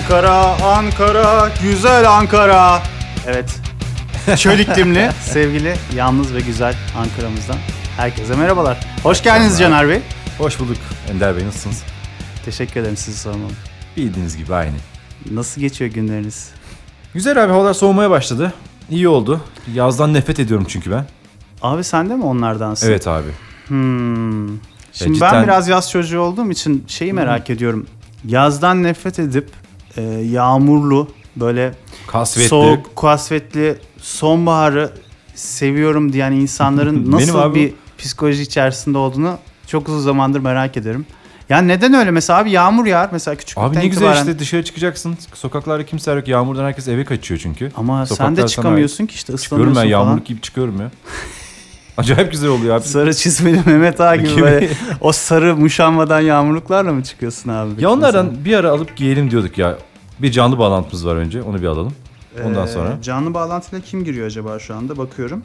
Ankara, Ankara, güzel Ankara. Evet. Çöl iklimli, sevgili, yalnız ve güzel Ankara'mızdan herkese merhabalar. Hoş geldiniz Caner Bey. Hoş bulduk Ender Bey nasılsınız? Teşekkür ederim sizi sormalı. Bildiğiniz gibi aynı. Nasıl geçiyor günleriniz? Güzel abi havalar soğumaya başladı. İyi oldu. Yazdan nefret ediyorum çünkü ben. Abi sen de mi onlardansın? Evet abi. Hmm. Şimdi cidden- ben biraz yaz çocuğu olduğum için şeyi merak ediyorum. Yazdan nefret edip e, yağmurlu böyle Kasvetli. soğuk, kasvetli sonbaharı seviyorum diyen insanların nasıl abi- bir psikoloji içerisinde olduğunu çok uzun zamandır merak ederim. Yani neden öyle mesela abi yağmur yağar mesela küçüklükten Abi ne güzel itibaren. işte dışarı çıkacaksın. Sokaklarda kimse yok. Yağmurdan herkes eve kaçıyor çünkü. Ama sen Sokaklar de sana- çıkamıyorsun ki işte Çıkıyorum ıslanıyorsun ben falan. yağmurluk gibi çıkıyorum ya. Acayip güzel oluyor abi. Sarı çizmeli Mehmet Ağa gibi böyle o sarı muşanmadan yağmurluklarla mı çıkıyorsun abi? Ya onlardan bir ara alıp giyelim diyorduk ya. Bir canlı bağlantımız var önce. Onu bir alalım. Ondan Ee, sonra. Canlı bağlantıyla kim giriyor acaba şu anda bakıyorum.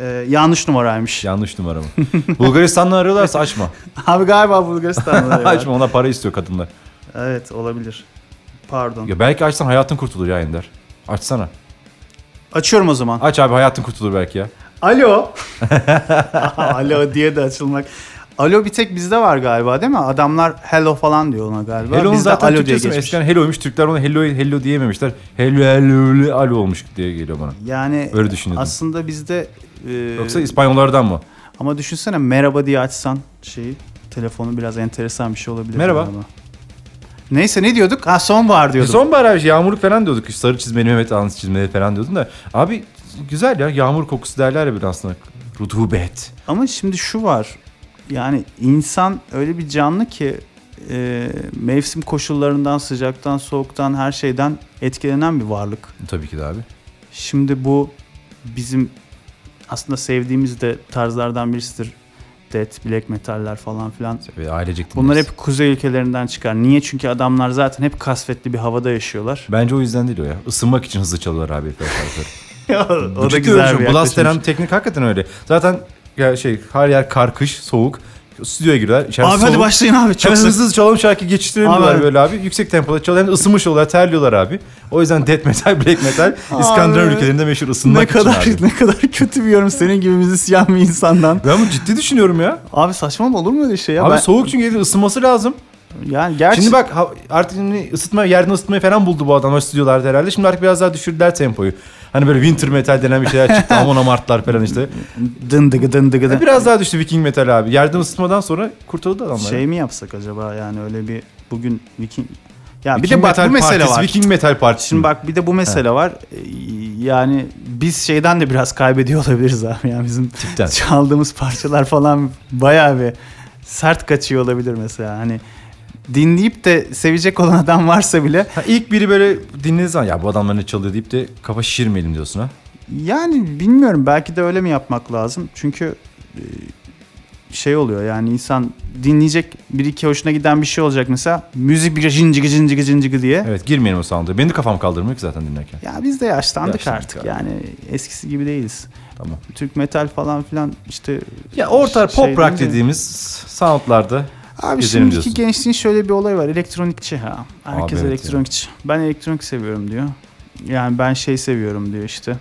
Ee, yanlış numaraymış. Yanlış numaramı. Bulgaristan'dan arıyorlarsa açma. Abi galiba Bulgaristan'da. ya. açma ona para istiyor kadınlar. Evet olabilir. Pardon. Ya belki açsan hayatın kurtulur ya Ender. Açsana. Açıyorum o zaman. Aç abi hayatın kurtulur belki ya. Alo. Alo diye de açılmak. Alo bir tek bizde var galiba değil mi? Adamlar hello falan diyor ona galiba. Hello'nun bizde zaten alo diye Türkçesi mi? geçmiş. eskiden hello'ymuş. Türkler ona hello hello diyememişler. Hello hello alo olmuş diye geliyor bana. Yani Öyle düşünüyordum. aslında bizde e, Yoksa İspanyollardan mı? ama düşünsene merhaba diye açsan şeyi telefonu biraz enteresan bir şey olabilir. Merhaba. galiba. Neyse ne diyorduk? Ha sonbahar E diyordum. sonbahar abi yağmurluk falan diyorduk. Sarı çizmeli Mehmet Ağız çizmeli falan diyordun da. Abi güzel ya yağmur kokusu derler ya bir aslında. Rutubet. Ama şimdi şu var. Yani insan öyle bir canlı ki e, mevsim koşullarından, sıcaktan, soğuktan, her şeyden etkilenen bir varlık. Tabii ki de abi. Şimdi bu bizim aslında sevdiğimiz de tarzlardan birisidir. Death, black metaller falan filan. Ve ailecek Bunlar hep kuzey ülkelerinden çıkar. Niye? Çünkü adamlar zaten hep kasvetli bir havada yaşıyorlar. Bence o yüzden değil o ya. Isınmak için hızlı çalıyorlar abi o da güzel bir. Blast denen teknik hakikaten öyle. Zaten ya şey her yer kar kış soğuk. Stüdyoya giriyorlar. İçerisi Abi soğuk. hadi başlayın abi. Çok sık. hızlı çalalım şarkı geçiştirelim Abi. diyorlar böyle abi. Yüksek tempoda çalıyor. Hem ısınmış oluyorlar, terliyorlar abi. O yüzden death metal, black metal İskandinav ülkelerinde meşhur ısınmak Ne için kadar abi. ne kadar kötü bir yorum senin gibi müzisyen bir insandan. Ben bunu ciddi düşünüyorum ya. Abi saçma mı olur mu öyle şey ya? abi Ben- soğuk çünkü ısınması lazım. yani gerçi Şimdi bak artık ısıtma, yerden ısıtmayı falan buldu bu adamlar stüdyolarda herhalde. Şimdi artık biraz daha düşürdüler tempoyu. Hani böyle winter metal denen bir şeyler çıktı. Amon Amartlar falan işte. dın dıgı dın. Biraz daha düştü Viking metal abi. Yerden ısıtmadan sonra kurtuldu adamlar. Şey mi yapsak acaba yani öyle bir bugün Viking ya bir Viking de bak metal bu mesele partisi, var. Viking metal partisi. Şimdi bak bir de bu mesele var. Ee, Yani biz şeyden de biraz kaybediyor olabiliriz abi. Yani bizim Tipten. çaldığımız parçalar falan bayağı bir sert kaçıyor olabilir mesela. Hani dinleyip de sevecek olan adam varsa bile Ha, ilk biri böyle dinlediği zaman ya bu adamlar ne çalıyor deyip de kafa şişirmeyelim diyorsun ha. Yani bilmiyorum belki de öyle mi yapmak lazım? Çünkü e, şey oluyor yani insan dinleyecek bir iki hoşuna giden bir şey olacak mesela müzik bir cincigi cincigi cincigi diye. Evet girmeyelim o sound'a. Benim de kafam kaldırmıyor ki zaten dinlerken. Ya biz de yaşlandık Yaşlandık artık abi. yani eskisi gibi değiliz. Tamam. Türk metal falan filan işte Ya orta Şey pop rock dediğimiz soundlarda Abi Gezelim şimdiki diyorsun. gençliğin şöyle bir olayı var. Elektronikçi ha. Herkes Abi evet elektronikçi. Ben elektronik seviyorum diyor. Yani ben şey seviyorum diyor işte.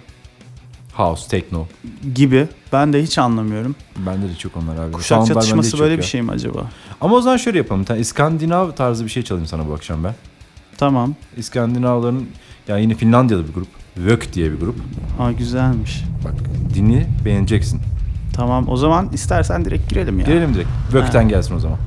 house, techno. Gibi. Ben de hiç anlamıyorum. Bende de çok onlar abi. Kuşak Soundlar çatışması böyle bir şey mi acaba? Ama o zaman şöyle yapalım. Tane İskandinav tarzı bir şey çalayım sana bu akşam ben. Tamam. İskandinavların yani yine Finlandiyalı bir grup. Vök diye bir grup. Ha güzelmiş. Bak dinle beğeneceksin. Tamam o zaman istersen direkt girelim ya. Girelim direkt. Vök'ten gelsin o zaman.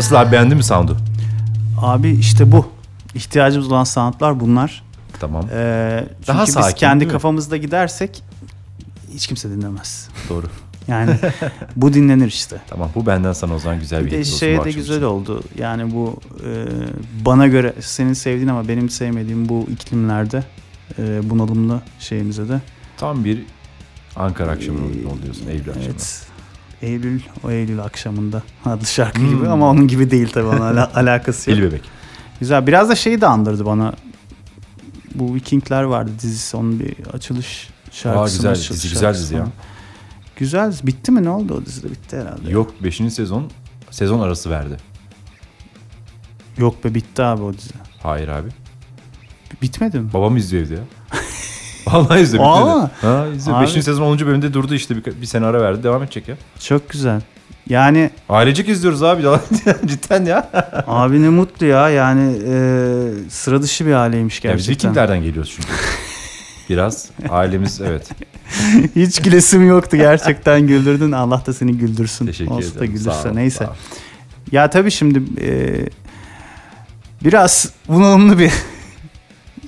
Nasıl abi beğendin mi sound'u? Abi işte bu. İhtiyacımız olan soundlar bunlar. Tamam. Ee, çünkü Daha biz sakin, kendi değil mi? kafamızda gidersek hiç kimse dinlemez. Doğru. Yani bu dinlenir işte. Tamam bu benden sana o zaman güzel bir Bir de olsun şey de güzel için. oldu. Yani bu e, bana göre senin sevdiğin ama benim sevmediğim bu iklimlerde e, bunalımlı şeyimize de. Tam bir Ankara akşamı oluyorsun Eylül akşamı. Evet. Eylül, o Eylül akşamında adlı şarkı Hmm. gibi ama onun gibi değil tabii onun ala- alakası yok. Eli bebek. Güzel. Biraz da şeyi de andırdı bana. Bu Vikingler vardı dizisi. Onun bir açılış şarkısı. güzel, açılış dizi güzel dizi ya. Güzel. Bitti mi? Ne oldu o dizide? Bitti herhalde. Yok 5. sezon sezon arası verdi. Yok be bitti abi o dizi. Hayır abi. Bitmedi mi? Babam izliyor evde ya. Vallahi. Aa! bitmedi. Ha, izliyor. Abi. 5. sezon 10. bölümde durdu işte bir, bir sene ara verdi. Devam edecek ya. Çok güzel. Yani Ailecek izliyoruz abi. Cidden ya. abi ne mutlu ya. Yani e, sıra dışı bir aileymiş ya biz gerçekten. Vikinglerden geliyoruz çünkü. Biraz ailemiz evet. Hiç gülesim yoktu gerçekten güldürdün. Allah da seni güldürsün. Teşekkür Olsa da ederim. güldürse Sağ ol, neyse. sağ ol. Ya tabii şimdi e, biraz bunalımlı bir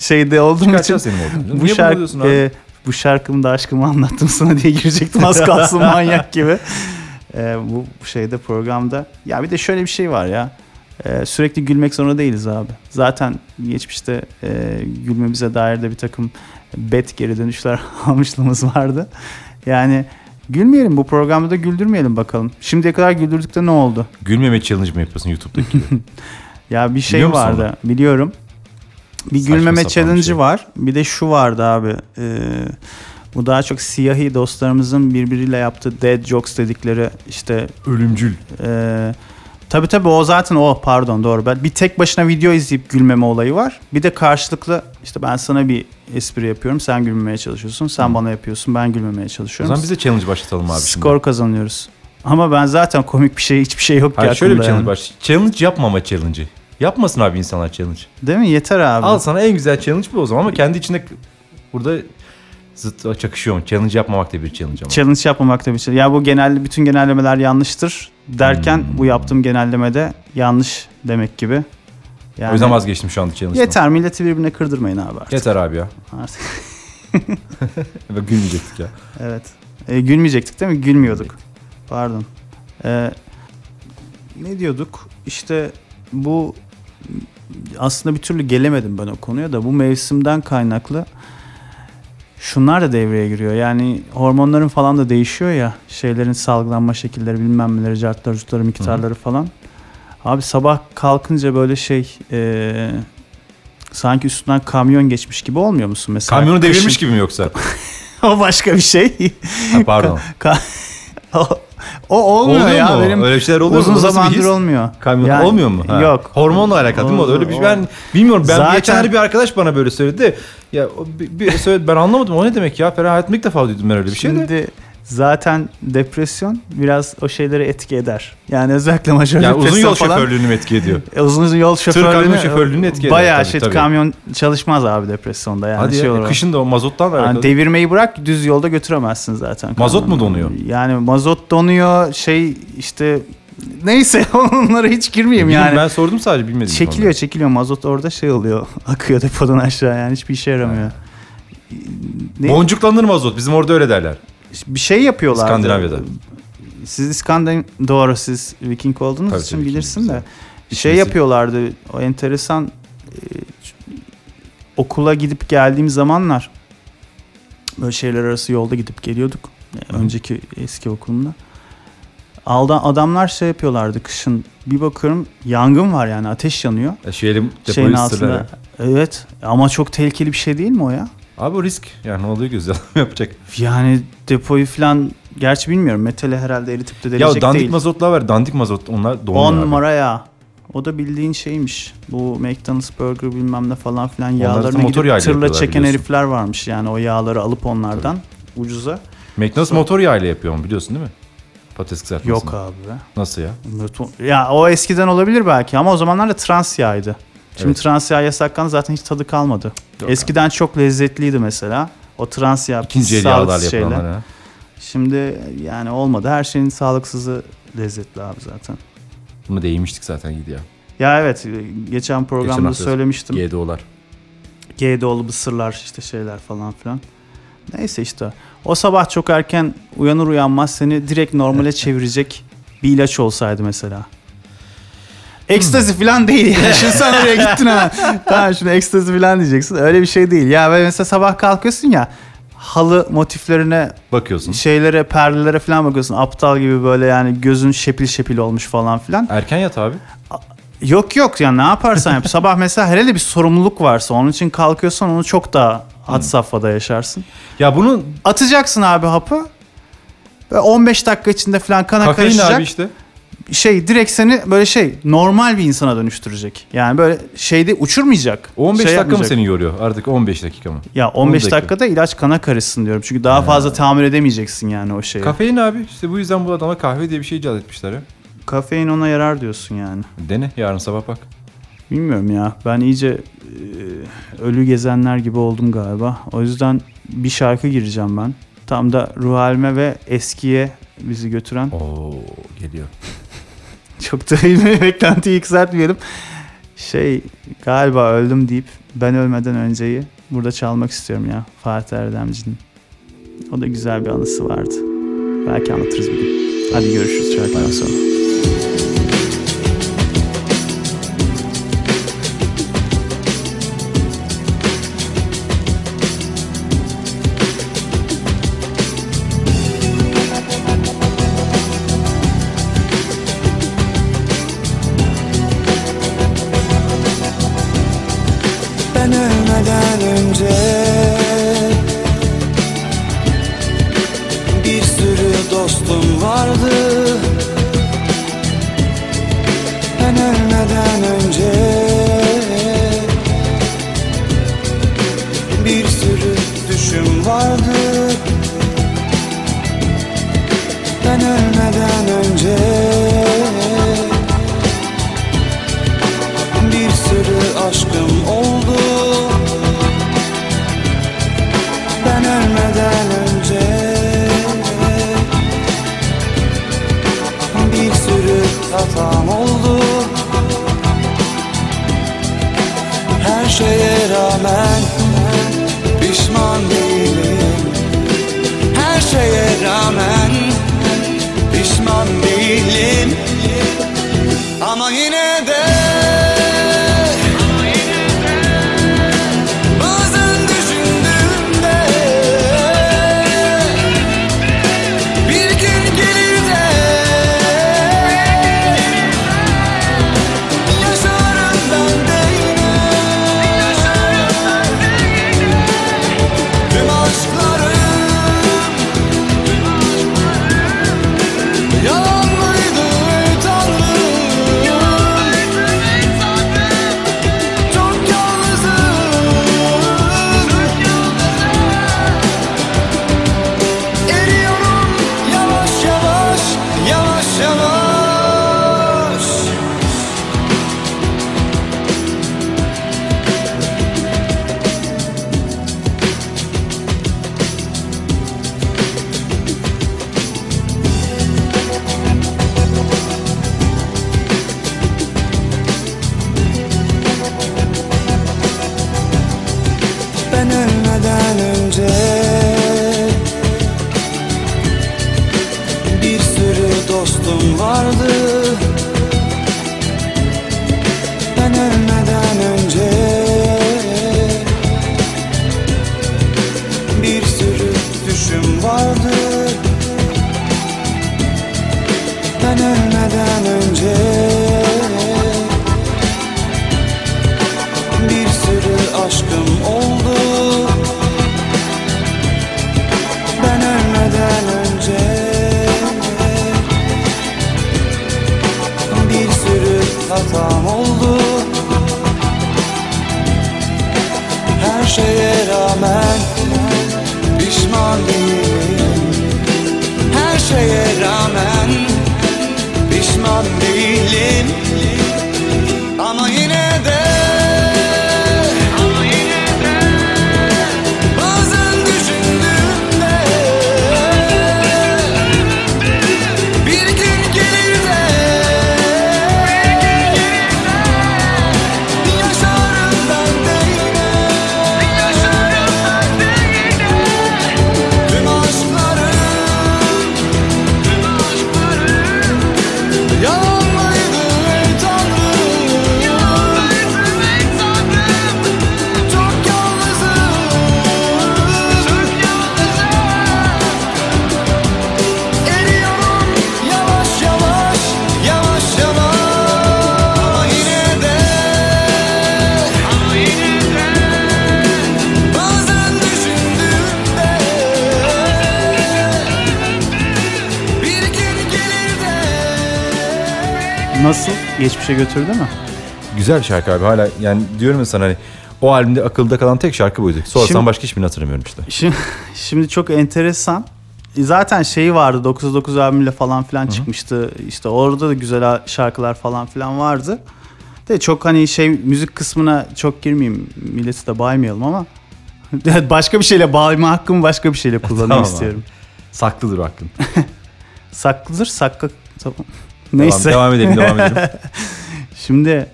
şeyde olduğum için Çıkartacağız seni oradan. bu Niye şarkı e, bu şarkımda aşkımı anlattım sana diye girecektim az kalsın manyak gibi. E, bu şeyde programda ya bir de şöyle bir şey var ya e, sürekli gülmek zorunda değiliz abi. Zaten geçmişte e, gülmemize dair de bir takım bet geri dönüşler almışlığımız vardı. Yani gülmeyelim bu programda da güldürmeyelim bakalım. Şimdiye kadar güldürdük de ne oldu? Gülmeme challenge mı yapıyorsun YouTube'daki gibi? Ya bir şey Biliyor vardı biliyorum. Bir Saçma gülmeme challenge'ı şey. var. Bir de şu vardı abi. Ee, bu daha çok siyahi dostlarımızın birbiriyle yaptığı dead jokes dedikleri işte Ölümcül. e, tabii tabii o zaten o pardon doğru. Ben bir tek başına video izleyip gülmeme olayı var. Bir de karşılıklı işte ben sana bir espri yapıyorum. Sen gülmemeye çalışıyorsun. Sen Hı. bana yapıyorsun. Ben gülmemeye O çalışıyorum. zaman biz de challenge başlatalım abi şimdi. Skor kazanıyoruz. Ama ben zaten komik bir şey hiçbir şey yok ki Hayır şöyle bir challenge yani. baş. Challenge yapmama challenge'ı. Yapmasın abi insanlar challenge. Değil mi? Yeter abi. Al sana en güzel challenge bu o zaman ama kendi içinde burada zıt çakışıyor mu? Challenge yapmamak da bir challenge ama. Challenge yapmamak da bir şey. Ya bu genel bütün genellemeler yanlıştır derken Hmm. bu yaptığım genellemede yanlış demek gibi. Yani o yüzden vazgeçtim şu anda challenge'dan. yeter milleti birbirine kırdırmayın abi artık. Yeter abi ya. Artık. Gülmeyecektik ya. Evet. E, gülmeyecektik değil mi? Gülmüyorduk. Pardon. E, ne diyorduk? İşte bu aslında bir türlü gelemedim ben o konuya da bu mevsimden kaynaklı şunlar da devreye giriyor. Yani hormonların falan da değişiyor ya. Şeylerin salgılanma şekilleri bilmem neleri, cartları, cutları, miktarları falan. Abi sabah kalkınca böyle şey e, sanki üstünden kamyon geçmiş gibi olmuyor musun mesela? Kamyonu devirmiş Kışın- gibi mi yoksa? o başka bir şey. Ha, pardon. o, o olmuyor Oluyor ya mu? benim Öyle şeyler oluyor uzun mu? Nasıl bir zamandır his? olmuyor. Kamyon Yani- olmuyor mu? Ha. Yok. Hormonla alakalı değil mi? o da? Öyle bir şey. Ben bilmiyorum. Ben Zaten- geçenlerde bir arkadaş bana böyle söyledi. Ya o bir, bir söyledi. Ben anlamadım. O ne demek ya? Ferah hayatımda ilk defa duydum ben öyle bir şey de. Şimdi zaten depresyon biraz o şeyleri etki eder. Yani özellikle majör Yani uzun yol falan. şoförlüğünü mü etki ediyor? E, Uzun yol şoförlüğünü, kamyon şoförlüğünü etki eder Bayağı tabii, şey tabii. kamyon çalışmaz abi depresyonda yani. Hadi şey ya, olur. kışın da o mazottan da Yani alakalı. devirmeyi bırak düz yolda götüremezsin zaten. Mazot mu kamyonu. donuyor? Yani mazot donuyor şey işte neyse onlara hiç girmeyeyim Bilmiyorum, yani. Ben sordum sadece bilmedim. Çekiliyor çekiliyor mazot orada şey oluyor akıyor depodan aşağı yani hiçbir işe yaramıyor. Ne- Boncuklanır mazot. Bizim orada öyle derler. Bir şey yapıyorlar. İskandinavya'da. Siz İskandinav doğru siz Viking olduğunuz Tabii, için bilirsin de. ya. Şey yapıyorlardı o enteresan e, okula gidip geldiğim zamanlar böyle şehirler arası yolda gidip geliyorduk. E, Hı. Önceki eski okulumda. Aldan adamlar şey yapıyorlardı kışın. Bir bakıyorum yangın var yani ateş yanıyor. E, Şeyle, Şeyin altında. Evet ama çok tehlikeli bir şey değil mi o ya? Abi o risk. Yani ne oluyor gözle yapacak. Yani depoyu falan gerçi bilmiyorum. Metali herhalde eritip de Ya delecek dandik değil. mazotlar var. Dandik mazot onlar donuyor 10 abi. numara ya. O da bildiğin şeymiş. Bu McDonald's burger bilmem ne falan filan yağlarını motor gidip tırla çeken biliyorsun. herifler varmış. Yani o yağları alıp onlardan ucuza. McDonald's motor yağıyla yapıyor onu biliyorsun değil mi? Patates kızartmasını. Yok abi be. Nasıl ya? Ya o eskiden olabilir belki ama o zamanlar da trans yağydı. Şimdi Evet. trans yağ yasaklandı zaten hiç tadı kalmadı. Yok Eskiden çok lezzetliydi mesela. O trans yağ İkinci el yağlarla şeyler. yapılanlar ha. Şimdi yani olmadı. Her şeyin sağlıksızı lezzetli abi zaten. Buna değinmiştik zaten gidiyor. Ya evet geçen programda hafta söylemiştim. GDO'lar. GDO'lu mısırlar işte şeyler falan filan. Neyse işte o sabah çok erken uyanır uyanmaz seni direkt normale çevirecek bir ilaç olsaydı mesela. Ekstazi falan değil yani. Şimdi sen oraya gittin ha. tamam şimdi ekstazi falan diyeceksin. Öyle bir şey değil. Ya ve mesela sabah kalkıyorsun ya halı motiflerine Bakıyorsun. şeylere perdelere falan bakıyorsun. Aptal gibi böyle yani gözün şepil şepil olmuş falan filan. Erken yat abi. Yok yok yani ne yaparsan yap. Sabah mesela hele bir sorumluluk varsa onun için kalkıyorsan onu çok daha had safhada yaşarsın. Ya bunu Atacaksın abi hapı. Ve 15 dakika içinde falan kana kafein karışacak. abi işte. Şey direkt seni böyle şey normal bir insana dönüştürecek. Yani böyle şeyde uçurmayacak. 15 Şey dakika mı yapmayacak. seni yoruyor? Artık 15 dakika mı? Ya 10 15 dakika. dakikada ilaç kana karışsın diyorum. Çünkü daha fazla tahammül edemeyeceksin yani o şeye. Kafein abi. İşte bu yüzden bu adama kahve diye bir şey icat etmişler ya. Kafein ona yarar diyorsun yani. Dene yarın sabah bak. Bilmiyorum ya. Ben iyice e, ölü gezenler gibi oldum galiba. O yüzden bir şarkı gireceğim ben. Tam da ruh halime ve eskiye bizi götüren. Oo geliyor. Çok da beklentiyi yükseltmeyelim. Şey galiba öldüm deyip ben ölmeden önceyi burada çalmak istiyorum ya. Fatih Erdemci'nin. O da güzel bir anısı vardı. Belki anlatırız bir gün. Hadi görüşürüz şarkıdan sonra. Dostum vardı. Ben ölmeden önce Bir sürü düşüm vardı. Ben ölmeden önce bir sürü aşkım oldu. Ben ölmeden hatam oldu. Her şeye rağmen pişman değilim. Her şeye rağmen pişman değilim. Ama yine Geçmişe götürdü mü? Güzel şarkı abi hala yani diyorum ya sana hani o albümde akılda kalan tek şarkı buydu. Sonrasından Şimdi- başka hiçbirini hatırlamıyorum işte. Şimdi, şimdi çok enteresan. Zaten şeyi vardı 99 albümüyle falan filan çıkmıştı. İşte orada da güzel şarkılar falan filan vardı. De çok hani şey müzik kısmına çok girmeyeyim. Milleti de baymayalım ama başka bir şeyle bağlama hakkımı başka bir şeyle kullanmak Tamam abi. istiyorum. Saklıdır o aklın. Saklıdır saklı tamam. Devam, Neyse. devam edelim devam edelim. Şimdi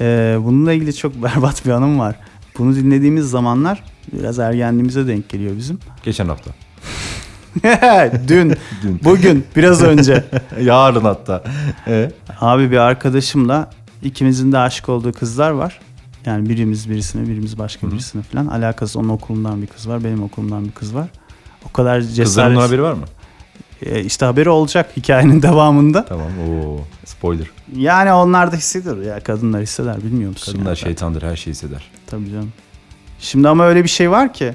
e, bununla ilgili çok berbat bir anım var. Bunu dinlediğimiz zamanlar biraz ergenliğimize denk geliyor bizim. Geçen hafta. Dün, Dün. bugün, biraz önce. Yarın hatta. Evet. Abi bir arkadaşımla ikimizin de aşık olduğu kızlar var. Yani birimiz birisine, birimiz başka birisine falan. Alakası onun okulundan bir kız var, benim okulumdan bir kız var. O kadar cesaret. Kızların haberi var mı? E, işte haberi olacak hikayenin devamında. Tamam. Oo, spoiler. Yani onlar da hissediyor ya kadınlar hisseder bilmiyor musun? Kadınlar yani? şeytandır her şeyi hisseder. Tabii canım. Şimdi ama öyle bir şey var ki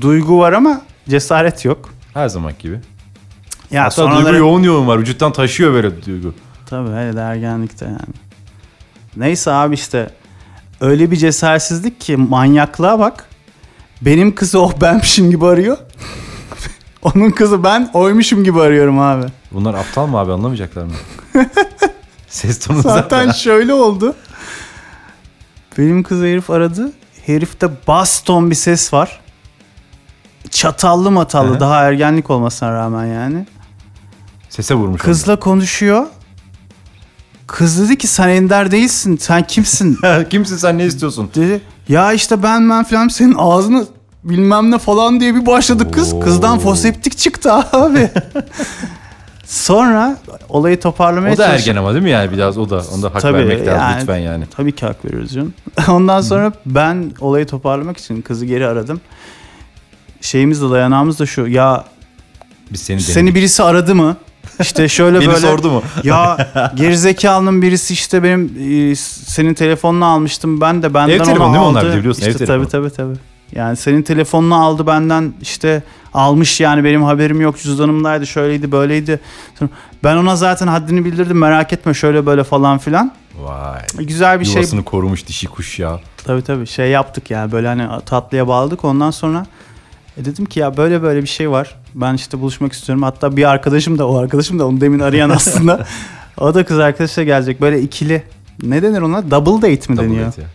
duygu var ama cesaret yok. Her zaman gibi. Ya Hatta sonraları- duygu yoğun yoğun var. Vücuttan taşıyor böyle duygu. Tabii hele de ergenlikte yani. Neyse abi işte öyle bir cesaretsizlik ki manyaklığa bak. Benim kızı o benmişim gibi arıyor. Onun kızı ben oymuşum gibi arıyorum abi. Bunlar aptal mı abi anlamayacaklar mı? Ses tonu Zaten zaten. şöyle oldu. Benim kız herif aradı. Herifte baston bir ses var. Çatallı matallı Hı hı. daha ergenlik olmasına rağmen yani. Sese vurmuş. Kızla konuşuyor. Kız dedi ki sen Ender değilsin. Sen kimsin? onu. Kimsin sen ne istiyorsun? dedi. Ya işte ben ben falan senin ağzını bilmem ne falan diye bir başladık kız. Oo. Kızdan foseptik çıktı abi. Sonra olayı toparlamaya O da çalıştım. ergen ama değil mi yani biraz o da onda hak Tabii, vermek lazım yani- lütfen yani. Tabii ki hak veriyoruz canım. Ondan sonra ben olayı toparlamak için kızı geri aradım. Şeyimiz de dayanağımız da şu. Ya Biz seni denedik. seni birisi aradı mı? İşte şöyle Beni böyle. sordu mu? Ya gerizekalının birisi işte benim e, senin telefonunu almıştım ben de benden Ev telefonu onu değil mi onlar? Biliyorsun, ev İşte telefonu. tabii tabii tabii. Yani senin telefonunu aldı benden işte almış yani benim haberim yok cüzdanımdaydı şöyleydi böyleydi. Ben ona zaten haddini bildirdim merak etme şöyle böyle falan filan. Vay. Güzel bir şey Yuvasını korumuş dişi kuş ya. Tabii tabii şey yaptık yani böyle hani tatlıya bağladık ondan sonra e dedim ki ya böyle böyle bir şey var. Ben işte buluşmak istiyorum. Hatta bir arkadaşım da o arkadaşım da onu demin arayan aslında. o da kız arkadaşla gelecek. Böyle ikili ne denir ona? Double date mi Double deniyor? date ya.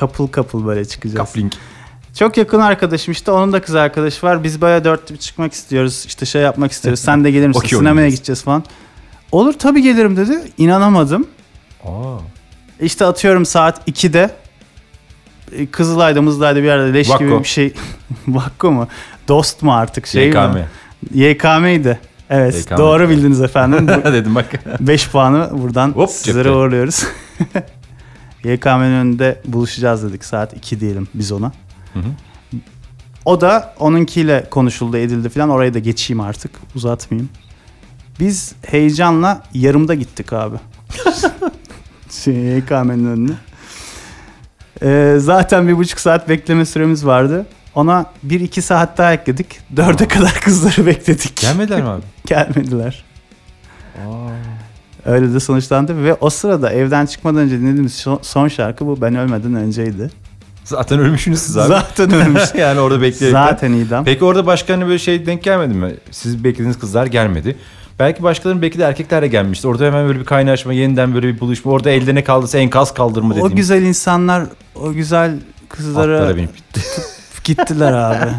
Couple couple böyle çıkacağız. Coupling. Çok yakın arkadaşım işte onun da kız arkadaşı var. Biz böyle dört çıkmak istiyoruz. İşte şey yapmak istiyoruz. Sen de gelir misin? Okey Sinemaya oynayacağız. gideceğiz falan. Olur tabii gelirim dedi. İnanamadım. Aa. İşte atıyorum saat 2'de e, Kızılay'da Mızılay'da bir yerde leş Vakko. gibi bir şey. Vakko mu? Dost mu artık şey YKM. mi? YKM'ydi. Evet YKM. doğru bildiniz efendim. Dedim bak. 5 puanı buradan Hop, sizlere uğurluyoruz. YKM'nin önünde buluşacağız dedik saat 2 diyelim biz ona. Hı hı. O da onunkiyle konuşuldu edildi falan oraya da geçeyim artık uzatmayayım. Biz heyecanla yarımda gittik abi. şey, YKM'nin önüne. Ee, zaten bir buçuk saat bekleme süremiz vardı. Ona bir iki saat daha ekledik. Dörde kadar kızları bekledik. Gelmediler mi abi? Gelmediler. Öyle de sonuçlandı ve o sırada evden çıkmadan önce dinlediğimiz son şarkı bu Ben Ölmeden Önceydi. Zaten ölmüşsünüz siz abi. Zaten ölmüş. yani orada bekleyerekten. Zaten idam. Peki orada başka hani böyle şey denk gelmedi mi? Siz beklediğiniz kızlar gelmedi. Belki başkalarının erkekler de gelmişti. Orada hemen böyle bir kaynaşma, yeniden böyle bir buluşma. Orada elde ne kaldıysa enkaz kaldırma O dediğimiz. güzel insanlar o güzel kızlara gittiler abi.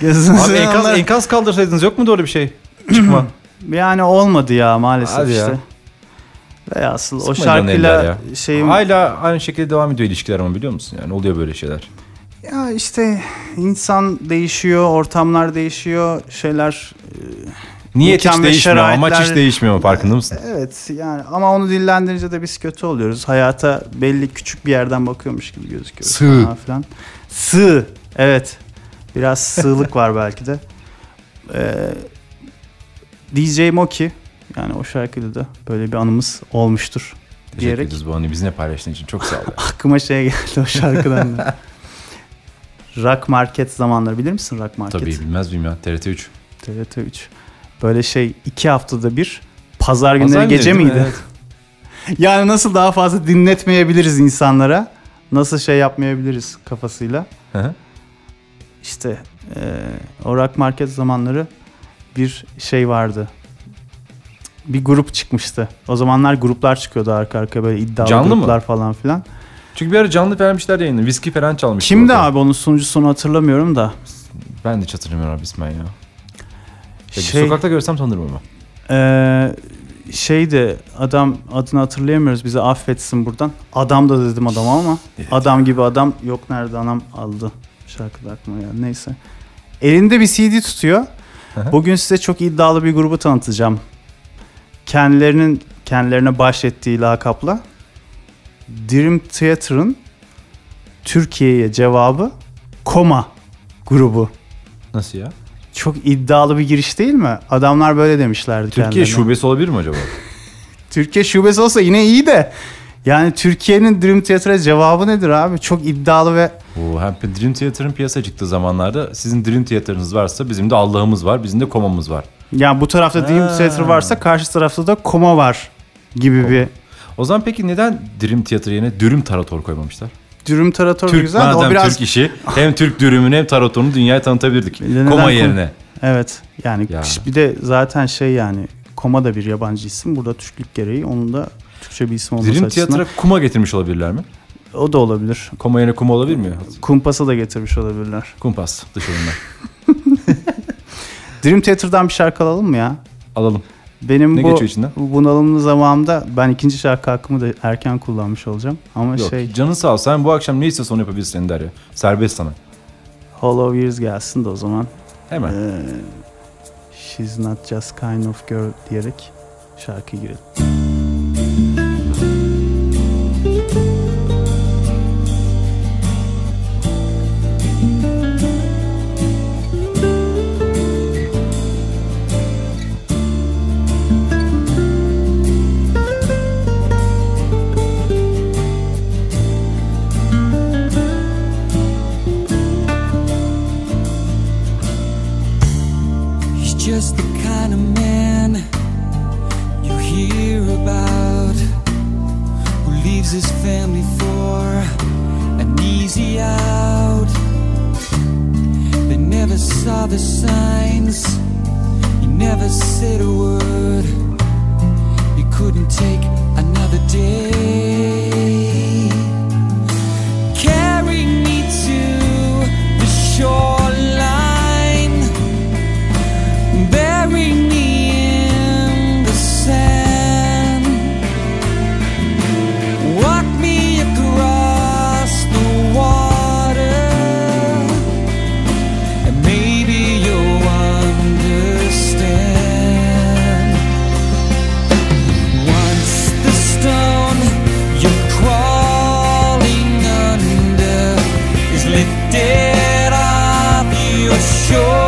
Gözünüzü Abi enkaz, onlar- enkaz kaldırsaydınız yok mu öyle bir şey? Çıkma. Yani olmadı ya maalesef Hadi ya. Ve asıl o şarkıyla şeyim Hala aynı şekilde devam ediyor ilişkiler ama biliyor musun? Yani oluyor böyle şeyler. ya işte insan değişiyor, ortamlar değişiyor, şeyler Niyet hiç değişmiyor, amaç hiç şeraitler- değişmiyor farkında mısın? Evet yani ama onu dillendirince de biz kötü oluyoruz. Hayata belli küçük bir yerden bakıyormuş gibi gözüküyoruz. Sığ. falan filan. Sığ. Evet. Biraz sığlık var belki de. Ee, DJ Moki yani o şarkıyla da böyle bir anımız olmuştur Teşekkür diyerek ederiz bu anı bizimle paylaştığın için. Çok sağ ol. aklıma şey geldi o şarkıdan da. Rock Market zamanları bilir misin Rock Market? Tabii bilmez miyim ya. TRT 3. TRT 3. Böyle şey iki haftada bir pazar günleri Pazar günü gece miydi? Evet. Yani nasıl daha fazla dinletmeyebiliriz insanlara? Nasıl şey yapmayabiliriz kafasıyla? Hı hı. İşte e, o rock market zamanları bir şey vardı. Bir grup çıkmıştı. O zamanlar gruplar çıkıyordu arka arkaya böyle iddialı Canlı mı? gruplar falan filan. Çünkü bir ara canlı vermişler yayını. Viski falan çalmıştı. Kimdi orada. abi onun sunucusunu hatırlamıyorum da. Ben de hiç hatırlamıyorum abi ismen ya. ya Şey- Sokakta görsem tanırım ama. Ee, şeydi adam adını hatırlayamıyoruz bizi affetsin buradan. Adam da dedim adama ama adam gibi adam yok nerede anam aldı. Şarkıda aklıma geldi neyse. Elinde bir CD tutuyor. Bugün size çok iddialı bir grubu tanıtacağım. Kendilerinin kendilerine bahşettiği lakapla Dream Theater'ın Türkiye'ye cevabı Koma grubu. Nasıl ya? Çok iddialı bir giriş değil mi? Adamlar böyle demişlerdi Türkiye kendilerine. şubesi olabilir mi acaba? Türkiye şubesi olsa yine iyi de yani Türkiye'nin Dream Theater'a cevabı nedir abi? Çok iddialı ve Oo, hem Dream Theater'ın piyasa çıktığı zamanlarda sizin Dream Theater'ınız varsa bizim de Allah'ımız var, bizim de komamız var. Yani bu tarafta Dream. Theater varsa karşı tarafta da koma var gibi bir O zaman peki neden Dream Theater yerine Dürüm Tarator koymamışlar? Dream Tarator Türk güzel de madem o biraz Türk işi hem Türk dürümünü hem Tarator'unu dünyaya tanıtabilirdik. Neden Koma kom- yerine. evet yani Ya. bir de zaten şey yani koma da bir yabancı isim. Burada Türklük gereği onun da Türkçe bir isim olması Dream açısından. Theater'a kuma getirmiş olabilirler mi? O da olabilir. Koma yerine kuma olabilir mi? Kumpas'a da getirmiş olabilirler. Kumpas dışarından. Dream Theater'dan bir şarkı alalım mı ya? Alalım. Benim Ne bu, geçiyor içinden? bunalımlı zamanımda ben ikinci şarkı hakkımı da erken kullanmış olacağım. Ama Yok şey canın sağ ol. Sen bu akşam ne istiyorsan onu yapabilirsin Ender ya. Serbest sana. Hollow Years gelsin de o zaman. Hemen. Ee, She's not just kind of girl diyerek şarkı girelim. dead off your shore.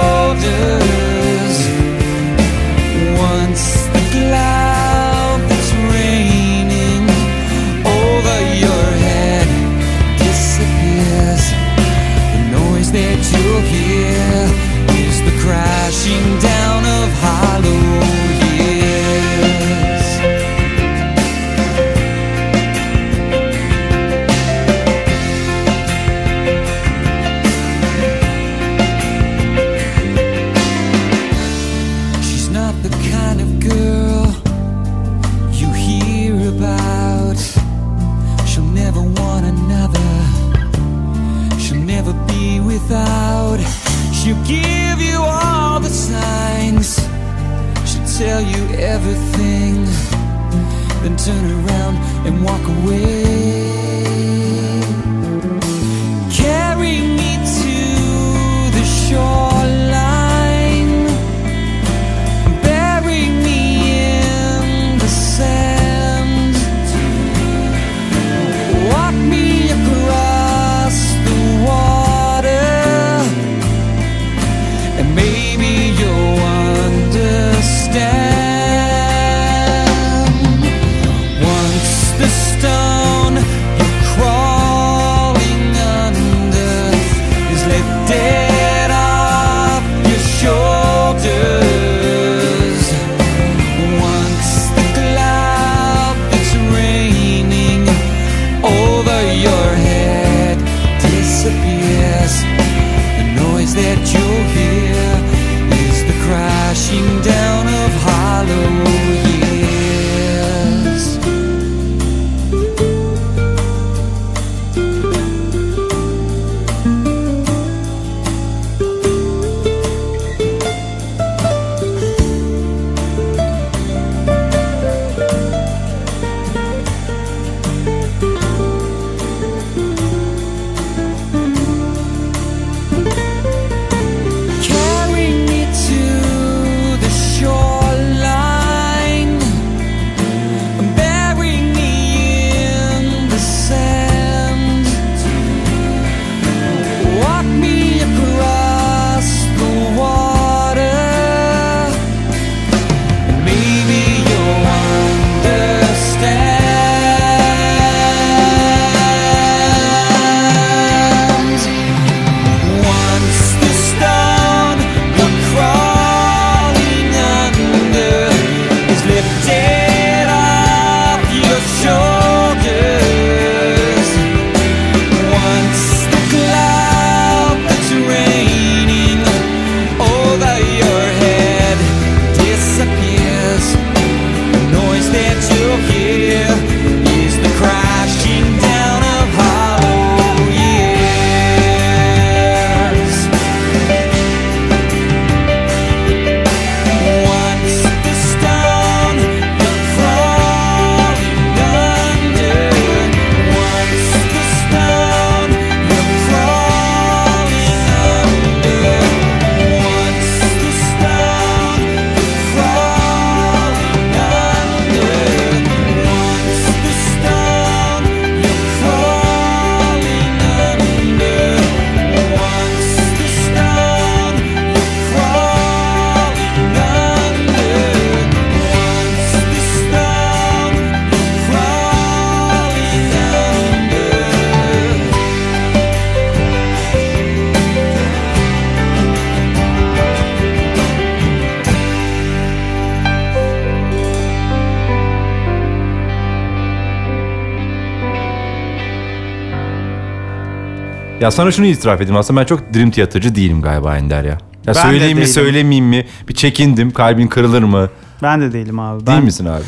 Ya sana şunu itiraf edeyim aslında ben çok Dream Theater'cı değilim galiba Ender ya. Ya Ben de söyleyeyim mi değilim. söylemeyeyim mi? Bir çekindim kalbin kırılır mı? Ben de değilim abi. Değil Ben, misin abi?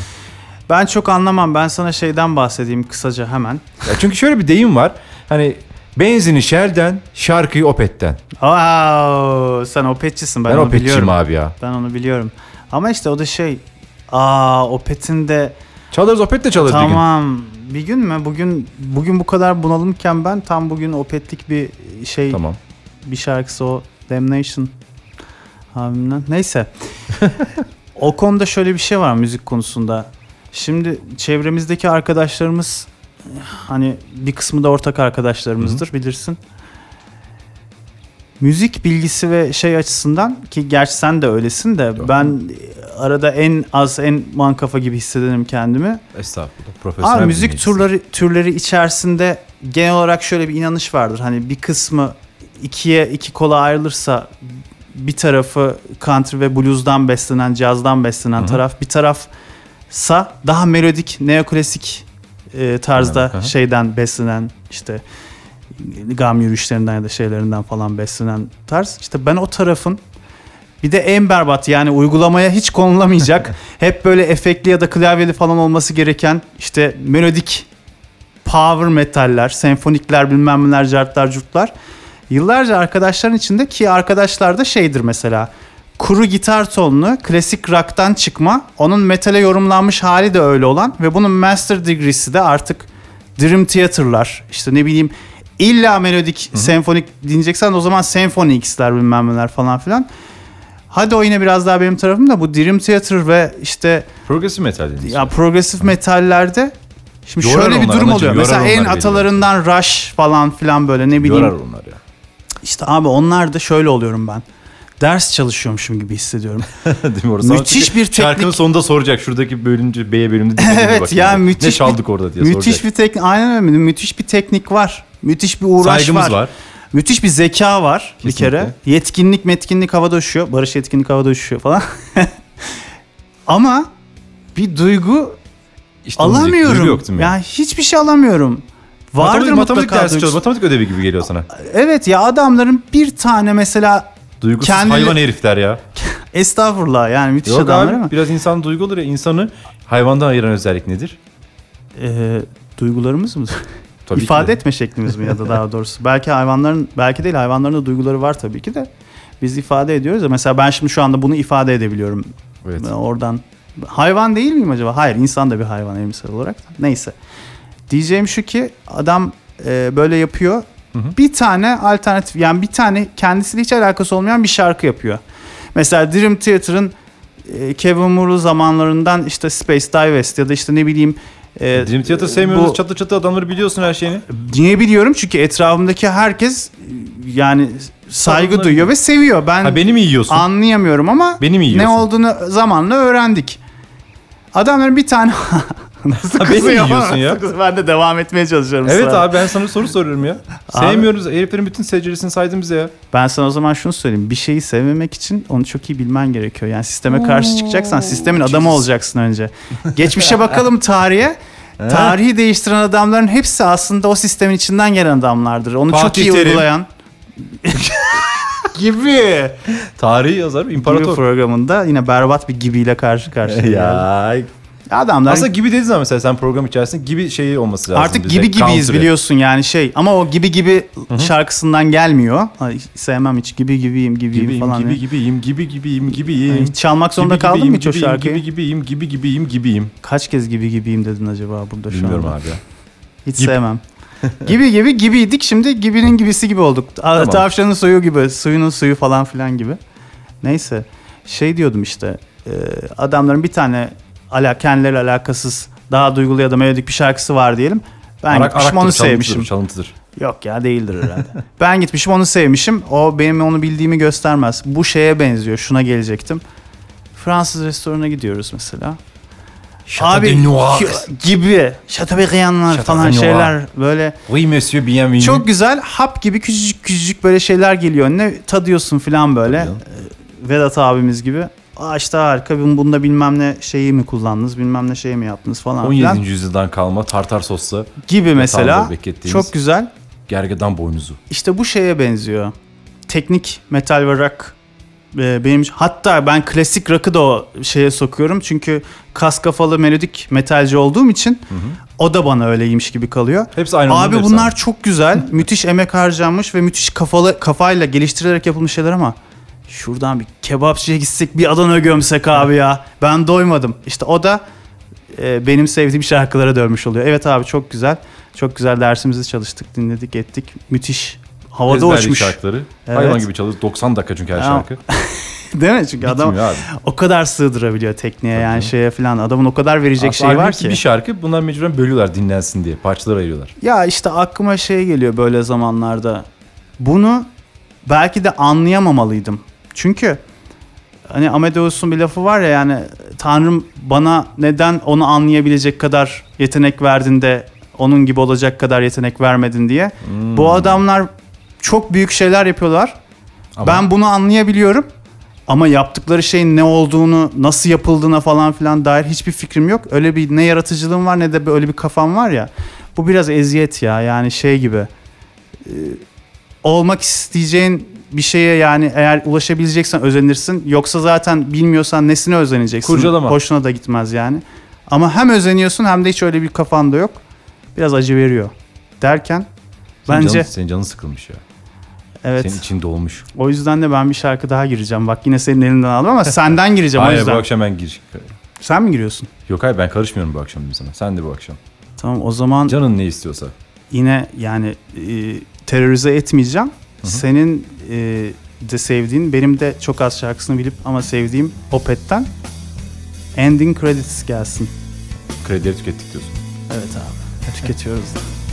ben çok anlamam. Ben sana şeyden bahsedeyim kısaca hemen. Ya çünkü şöyle bir deyim var. Hani benzini Shell'den, şarkıyı Opet'ten. Wow, sen opetçisin ben, Ben, onu Opet'çiyim biliyorum. abi ya. Ben onu biliyorum. Ama işte o da şey. Aa Opet'in de Çalarız Opet de çalarız bir gün. tamam. Bir gün mü? Bugün bugün bu kadar bunalımken ben tam bugün Opet'lik bir şey Tamam. bir şarkısı o Damnation abimden. Neyse. o konuda şöyle bir şey var müzik konusunda. Şimdi çevremizdeki arkadaşlarımız hani bir kısmı da ortak arkadaşlarımızdır bilirsin. Müzik bilgisi ve şey açısından ki gerçi sen de öylesin de Yok. ben arada en az en mankafa gibi hissederim kendimi. Estağfurullah. Profesyonel bir müzik turları türleri içerisinde genel olarak şöyle bir inanış vardır. Hani bir kısmı ikiye iki kola ayrılırsa bir tarafı country ve blues'dan beslenen, cazdan beslenen Hı hı. taraf, bir tarafsa daha melodik, neoklasik e, tarzda Anladım, hı hı. şeyden beslenen işte gam yürüyüşlerinden ya da şeylerinden falan beslenen tarz. İşte ben o tarafın bir de en berbat yani uygulamaya hiç konulamayacak hep böyle efektli ya da klavyeli falan olması gereken işte melodik power metaller, senfonikler bilmem neler, cartlar, curtlar. Yıllarca arkadaşların içinde ki arkadaşlar da şeydir mesela kuru gitar tonlu klasik rock'tan çıkma onun metale yorumlanmış hali de öyle olan ve bunun master degree'si de artık Dream Theater'lar işte ne bileyim illa melodik senfonik dinleyeceksen o zaman Symphony X'ler bilmem neler falan filan. Hadi o yine biraz daha benim tarafım da bu Dream Theater ve işte Progressive metal dediniz. ya progresif metallerde şimdi Yorar şöyle bir durum anacığım, oluyor. Mesela en atalarından Rush falan filan böyle ne bileyim. Yorar onlar ya. İşte abi onlar da şöyle oluyorum ben. Ders çalışıyormuşum gibi hissediyorum. Değil mi orası? Müthiş bir Şarkının teknik. sonunda soracak şuradaki bölümcü B bölümünde dinlediğine Evet, ya diye. müthiş Ne çaldık orada diye müthiş soracak. bir teknik aynen öyle müthiş bir teknik var. Müthiş bir uğraş Saygımız var. var. Müthiş bir zeka var bir Kesinlikle. kere. Yetkinlik metkinlik havada uçuyor. Barış yetkinlik havada uçuyor falan. Ama bir duygu İşte alamıyorum. duygu yok değil mi? Ya hiçbir şey alamıyorum. Vardır matematik, matematik dersi çalış, matematik ödevi gibi geliyor sana. Evet ya adamların bir tane mesela Duygusuz Kendi- hayvan herifler ya. estağfurullah yani müthiş Yok adamlar abi ama biraz insan duygu olur ya. İnsanı hayvandan ayıran özellik nedir? e, duygularımız mı? Tabii İfade de. etme şeklimiz mi ya da daha doğrusu. Belki hayvanların belki değil hayvanların da duyguları var tabii ki de. Biz ifade ediyoruz ya mesela ben şimdi şu anda bunu ifade edebiliyorum. Evet. Ben oradan hayvan değil miyim acaba? Hayır insan da bir hayvan emsal olarak. da. Neyse. Diyeceğim şu ki adam e, böyle yapıyor. hı. Bir tane alternatif yani bir tane kendisiyle hiç alakası olmayan bir şarkı yapıyor. Mesela Dream Theater'ın e, Kevin Moore'lu zamanlarından işte Space Divest ya da işte ne bileyim e, Dream Theater sevmiyoruz. bu- Çatı çatı adamları biliyorsun her şeyini. Niye biliyorum? Çünkü etrafımdaki herkes yani saygı Bunları- duyuyor ve seviyor. Ben Ha beni mi yiyorsun? anlayamıyorum ama Beni mi ne yiyorsun? olduğunu zamanla öğrendik. Adamların bir tane Nasıl beni mi yiyorsun ya? Kızıyor? Ben de devam etmeye çalışıyorum. Evet ısrarla. abi ben sana soru soruyorum ya. Abi- Sevmiyoruz. Heriflerin bütün seceresini saydın bize ya. Ben sana o zaman şunu söyleyeyim. Bir şeyi sevmemek için onu çok iyi bilmen gerekiyor. Yani sisteme karşı çıkacaksan sistemin adamı olacaksın önce. Geçmişe bakalım tarihe. Tarihi değiştiren adamların hepsi aslında o sistemin içinden gelen adamlardır. Onu çok Fatih iyi Terim. uygulayan. gibi. Tarihi yazar Gibi imparator. programında yine berbat bir gibiyle karşı karşıya ya. Adamlar Aslında gibi dediğin zaman mesela sen program içerisinde gibi şeyi olması lazım. artık bize. gibi gibiyiz Counter'ı. biliyorsun yani şey ama o gibi gibi şarkısından gelmiyor. Ay, sevmem hiç gibi gibiyim gibiyim Gibiyim, falan. gibi diye. gibiyim, gibi gibiyim, gibiyim. Yani hiç çalmak zorunda Gibi kaldın mı hiç o şarkıyı? Gibi gibiyim, gibi gibiyim, gibiyim. Kaç kez gibi gibiyim dedin acaba burada şu Bilmiyorum anda? abi. Hiç Gibi. sevmem. gibi gibi gibiydik şimdi gibinin gibisi gibi olduk. Tamam. Tavşanın suyu gibi, suyunun suyu falan filan gibi. Neyse şey diyordum işte adamların bir tane ala, kendileri alakasız daha duygulu ya da melodik bir şarkısı var diyelim. Ben Arak, gitmişim onu sevmişim. Çalıntıdır. Yok ya değildir herhalde. ben gitmişim onu sevmişim. O benim onu bildiğimi göstermez. Bu şeye benziyor. Şuna gelecektim. Fransız restoranına gidiyoruz mesela. Chateau de Noir. ki- gibi. Chateaubriand'lar Chateau falan şeyler böyle Oui monsieur bienvenue. çok güzel hap gibi küçücük küçücük böyle şeyler geliyor önüne tadıyorsun falan böyle. Tabii Vedat abimiz gibi. Aa işte harika bun- bunda bilmem ne şeyi mi kullandınız bilmem ne şey mi yaptınız falan 17. filan yüzyıldan kalma tartar soslu. gibi mesela çok güzel Gergedan boynuzu. İşte bu şeye benziyor. Teknik metal ve rock e, benim hatta ben klasik rock'ı da o şeye sokuyorum. Çünkü kas kafalı melodik metalci olduğum için o da bana öyleymiş gibi kalıyor. Hepsi aynı Abi bunlar hepsi çok güzel. müthiş emek harcanmış ve müthiş kafalı kafayla geliştirilerek yapılmış şeyler ama şuradan bir kebapçıya gitsek bir Adana gömsek abi ya. Ben doymadım. İşte o da e, benim sevdiğim şarkılara dönmüş oluyor. Evet abi çok güzel. Çok güzel dersimizi çalıştık, dinledik, ettik. Müthiş. Havada Ezberledik uçmuş. şarkıları. Evet. Hayvan gibi çalıyoruz. 90 dakika çünkü her şarkı. Değil mi? Çünkü adam abi. o kadar sığdırabiliyor tekniğe Tabii yani şeye falan. Adamın o kadar verecek Aslında şey var ki. Bir şarkı bunlar mecburen bölüyorlar dinlensin diye. Parçalara ayırıyorlar. Ya işte aklıma şey geliyor böyle zamanlarda. Bunu belki de anlayamamalıydım. Çünkü hani Amadeus'un bir lafı var ya yani Tanrım bana neden onu anlayabilecek kadar yetenek verdin de onun gibi olacak kadar yetenek vermedin diye. Hmm. Bu adamlar çok büyük şeyler yapıyorlar. Ama Ben bunu anlayabiliyorum. Ama yaptıkları şeyin ne olduğunu, nasıl yapıldığına falan filan dair hiçbir fikrim yok. Öyle bir ne yaratıcılığım var ne de böyle bir kafam var ya. Bu biraz eziyet ya. Yani şey gibi. Ee, olmak isteyeceğin bir şeye yani eğer ulaşabileceksen özenirsin. Yoksa zaten bilmiyorsan nesine özeneceksin. Kurcalama. Hoşuna da gitmez yani. Ama hem özeniyorsun hem de hiç öyle bir kafanda yok. Biraz acı veriyor. Derken senin bence canın, senin canın sıkılmış ya. evet. Senin için dolmuş. O yüzden de ben bir şarkı daha gireceğim. Bak yine senin elinden aldım ama senden gireceğim o Hayır bu yüzden. akşam ben gir. Sen mi giriyorsun? Yok hayır ben karışmıyorum bu akşam sana. Sen de bu akşam. Tamam o zaman Canın ne istiyorsa. yine yani e, terörize etmeyeceğim. Senin e, de sevdiğin, benim de çok az şarkısını bilip ama sevdiğim Opet'ten Ending Credits gelsin. Kredileri tükettik diyorsun. Evet abi. Tüketiyoruz da.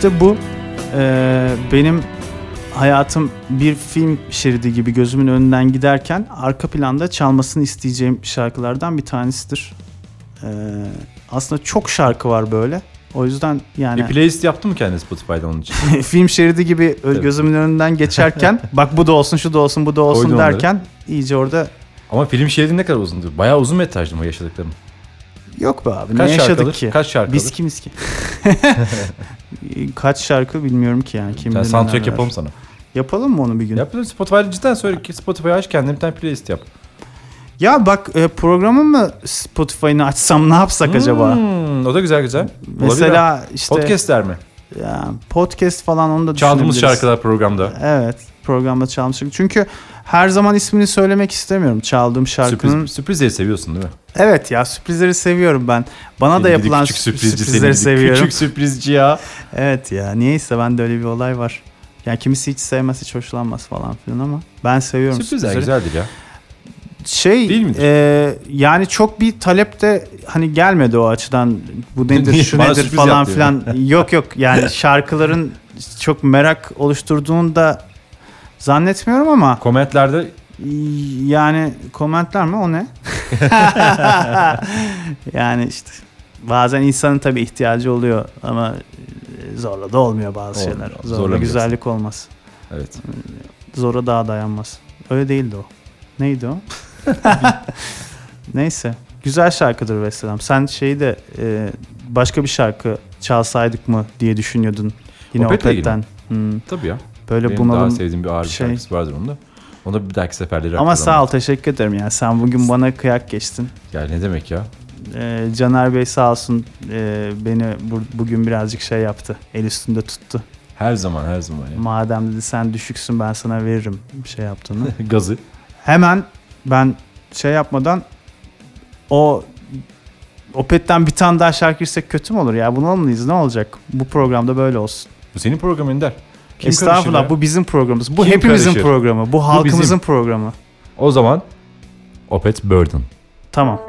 İşte bu e, benim hayatım bir film şeridi gibi gözümün önünden giderken arka planda çalmasını isteyeceğim şarkılardan bir tanesidir. Ee, aslında çok şarkı var böyle. O yüzden yani Bir playlist yaptın mı kendin Spotify'da onun için? film şeridi gibi Tabii. gözümün önünden geçerken bak bu da olsun şu da olsun bu da olsun onları. derken iyice orada Ama film şeridi ne kadar uzundur? Bayağı uzun metrajlı mı yaşadıklarım? Yok be abi Kaç ne yaşadık alır? ki? Kaç şarkı Biz kimiz ki? Kaç şarkı bilmiyorum ki yani. Kim bilir soundtrack yapalım sana. Yapalım mı onu bir gün? Yapalım Spotify'da cidden söyle ki Spotify'a aç kendine bir tane playlist yap. Ya bak e, programı mı Spotify'ını açsam ne yapsak acaba? Hmm, o da güzel güzel. Olabilir. Mesela işte Podcastler mi? ya, podcast falan onu da Çaldığımız şarkılar programda. Evet programda çalmış. Çünkü her zaman ismini söylemek istemiyorum çaldığım şarkının. Sürpriz, sürprizleri seviyorsun değil mi? Evet ya sürprizleri seviyorum ben. Bana da Seni gidi yapılan küçük sürprizci sürprizleri seviyorum. Küçük sürprizci ya. Evet ya niyeyse ben de öyle bir olay var. Yani kimisi hiç sevmez hiç hoşlanmaz falan filan ama ben seviyorum Sürprizler sürprizleri. güzeldir ya. Şey Değil midir? e, yani çok bir talep de hani gelmedi o açıdan. Bu nedir şu nedir falan filan. yok yok yani şarkıların çok merak oluşturduğunu da zannetmiyorum ama Komentlerde yani komentler mi o ne? yani işte bazen insanın tabii ihtiyacı oluyor ama zorla da olmuyor bazı Olmuyor. şeyler. Zorla güzellik olmaz. evet. Zora daha dayanmaz. Öyle değildi o. Neydi o? Neyse. Güzel şarkıdır Vesselam. Sen şeyi de e, başka bir şarkı çalsaydık mı diye düşünüyordun. Yine Opet'ten. Hmm, Tabii ya. Böyle Benim daha bunalım. sevdiğim bir ağır şey. şarkısı vardır onda. Onu bir dahaki seferleri Ama sağ ol teşekkür ederim yani. Sen bugün bana kıyak geçtin. Ya ne demek ya? E, Caner Bey sağ olsun e, beni bu- bugün birazcık şey yaptı. El üstünde tuttu. Her zaman her zaman ya. Madem dedi sen düşüksün ben sana veririm bir şey yaptığını. Gazı. Hemen ben şey yapmadan o Opet'ten bir tane daha şarkı girsek kötü mü olur ya? Bunu mıyız? Ne olacak? Bu programda böyle olsun. Bu senin programın Ender. Kim Estağfurullah bu bizim programımız. Bu Kim hepimizin karışır? programı. Bu halkımızın bizim. programı. O zaman Opet Burden. Tamam.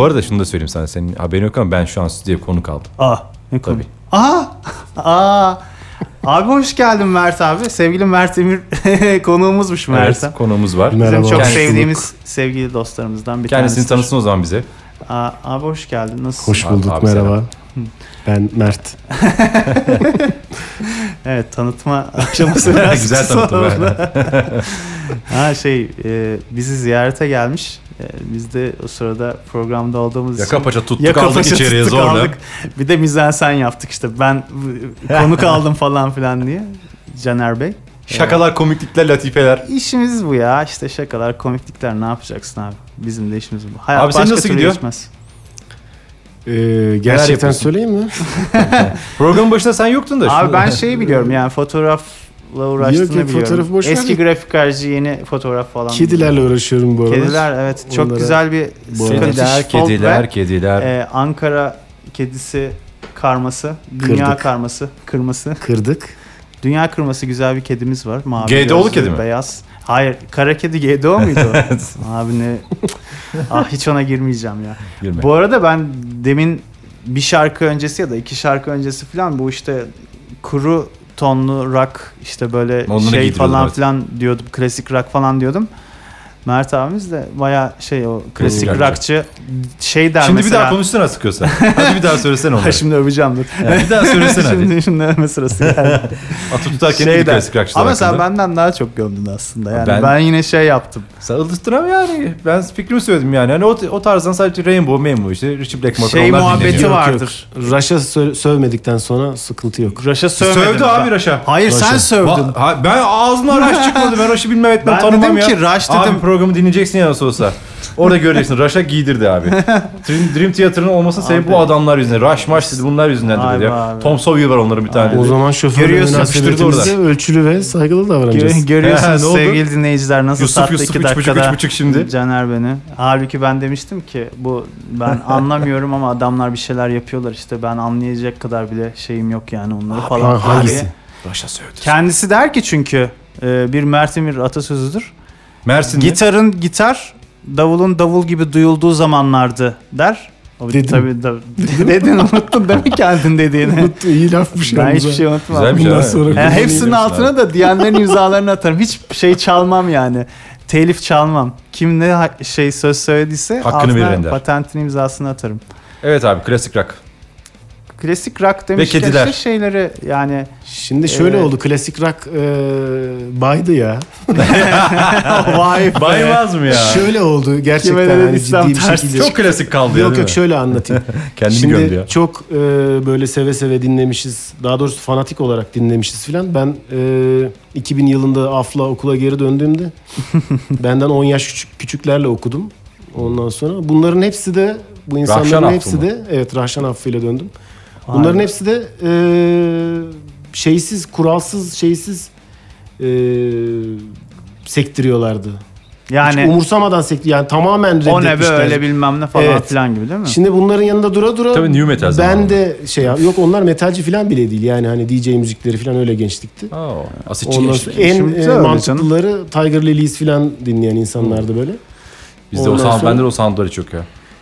Bu arada şunu da söyleyeyim sana. Senin haberin yok ama ben şu an stüdyoya konuk aldım. Aa ne Tabii. komik. Aa! Aa! Abi hoş geldin Mert abi. Sevgili Mert Emir konuğumuzmuş Mert. Evet, konuğumuz var. Bizim Merhaba. çok Kendisi- sevdiğimiz sevgili dostlarımızdan bir Kendisini tanesi. tanısın o zaman bize. Aa, abi hoş geldin. Nasılsın? Hoş Abi- bulduk abi merhaba. selam. Ben Mert. Evet tanıtma aşaması biraz Güzel kısa oldu. Ha şey e, bizi ziyarete gelmiş. E, biz de o sırada programda olduğumuz Yaka paça tuttuk Yaka aldık paça içeriye tuttuk, zorla. aldık. Bir de mizansen yaptık işte. Ben konuk aldım falan filan diye. Caner Bey. Şakalar, komiklikler, latifeler. İşimiz bu ya. İşte şakalar, komiklikler ne yapacaksın abi? Bizim de işimiz bu. Hayat Abi senin nasıl gidiyor? geçmez. Ee, gerçekten söyleyeyim mi? Programın başında sen yoktun da. Abi ben şeyi biliyorum yani fotoğrafla uğraştığını Yok, biliyorum. fotoğrafı boş ver Eski de. grafikerci yeni fotoğraf falan. Kedilerle uğraşıyorum bu aralar. Kediler evet çok Onlara- güzel bir Kediler, kediler, kediler. e, Ankara kedisi karması, dünya Kırdık. karması, kırması. Kırdık. Dünya kırması güzel bir kedimiz var. Mavi gözlü, kedi mi? Beyaz. Hayır, kara kedi GDO muydu o? Abi ne? ah hiç ona girmeyeceğim ya. Girme. Bu arada ben demin bir şarkı öncesi ya da iki şarkı öncesi falan bu işte kuru tonlu rock işte böyle Onları şey falan filan diyordum. Klasik rock falan diyordum. Mert abimiz de baya şey o klasik rockçı. rockçı şey der Şimdi mesela. bir daha konuşsana sıkıyorsa. Hadi bir daha söylesene Ha, onları. Şimdi öveceğim dur. Yani bir daha söylesene hadi. şimdi, şimdi övme sırası geldi. Atı tutarken Şey der. klasik rockçılar Ama sen hakkında? benden daha çok gömdün aslında. Yani Ben- ben, yine şey yaptım. Sen ıldıstın yani. Ben fikrimi söyledim yani. Hani o, o tarzdan sadece Rainbow, Rainbow işte Richie Blackmore Şey onlar muhabbeti dinleniyor. vardır. yok. Raş'a sö- sövmedikten sonra sıkıntı yok. Raş'a sövmedin. Sövdü abi Raş'a. Hayır sen Raş'a. sövdün. Va- ha, ben ağzımdan Raş çıkmadı. Ben Raş'ı bilmem etmem Ben tanımam dedim ya. ki Rush Abi dedim. Programı dinleyeceksin ya nasıl olsa. Orada göreceksin. Raş'a giydirdi abi. Dream, Dream Theater'ın olmasının sebebi bu adamlar yüzünden. Rush maş dedi bunlar yüzünden Vay dedi be ya. abi. Tom Sawyer var onların bir tane dedi. O zaman şoförle Görüyorsun, münasebetimizde ölçülü ve saygılı davranacağız. Gö- görüyorsunuz Ne oldu? sevgili dinleyiciler nasıl Yusuf, sattı Yusuf, iki üç buçuk, dakikada üç buçuk şimdi. Caner beni. Halbuki ben demiştim ki bu ben anlamıyorum ama adamlar bir şeyler yapıyorlar işte ben anlayacak kadar bile şeyim yok yani onları falan. ha- hangisi? diye. Raş'a sövdü. Kendisi der ki çünkü e, bir Mert Emir atasözüdür. Mersin'de. Gitarın gitar, davulun davul gibi duyulduğu zamanlardı der. O Dedim. Tabii, da, dedin unuttun değil mi kendin dediğini? Mutlu, iyi lafmış ben yalnız hiçbir şey unutmam. Güzelmiş Bundan ha. sonra Yani hepsinin altına da diyenlerin imzalarını atarım. Hiç şey çalmam yani. Telif çalmam. Kim ne şey söz söylediyse Hakkını altına verir Ender. patentin imzasını atarım. Evet abi klasik rock. Klasik rock demişken kediler. işte şeyleri yani Şimdi şöyle Evet. oldu. Klasik rock e, baydı ya. vay be. Baymaz mı ya? Şöyle oldu gerçekten Kime ne hani dediysem ciddi bir ters. şekilde. Çok klasik kaldı ya Yok değil yok mi? şöyle anlatayım. Kendini Şimdi gömdü ya. çok e, böyle seve seve dinlemişiz. Daha doğrusu fanatik olarak dinlemişiz filan. Ben e, 2000 yılında Afla okula geri döndüğümde benden 10 yaş küçük, küçüklerle okudum. Ondan sonra bunların hepsi de bu insanların Rahşan Affı hepsi mı? de evet Rahşan Affı ile döndüm. Bunların hepsi de e, şeysiz, kuralsız, şeysiz e, sektiriyorlardı. Hiç Yani umursamadan sektir yani tamamen o ne reddetmişler. böyle bilmem ne falan Evet. filan gibi değil mi? Şimdi bunların yanında dura dura Tabii new metal ben de şey yap- yok onlar metalci falan bile değil yani hani DJ müzikleri falan öyle gençlikti. Oo, asitçi Ondan gençlik. en Şimdi e, öyle canım. mantıklıları Tiger Lilies falan dinleyen insanlardı böyle. Bizde o Ondan sound, sonra- bende de o soundları çok ya.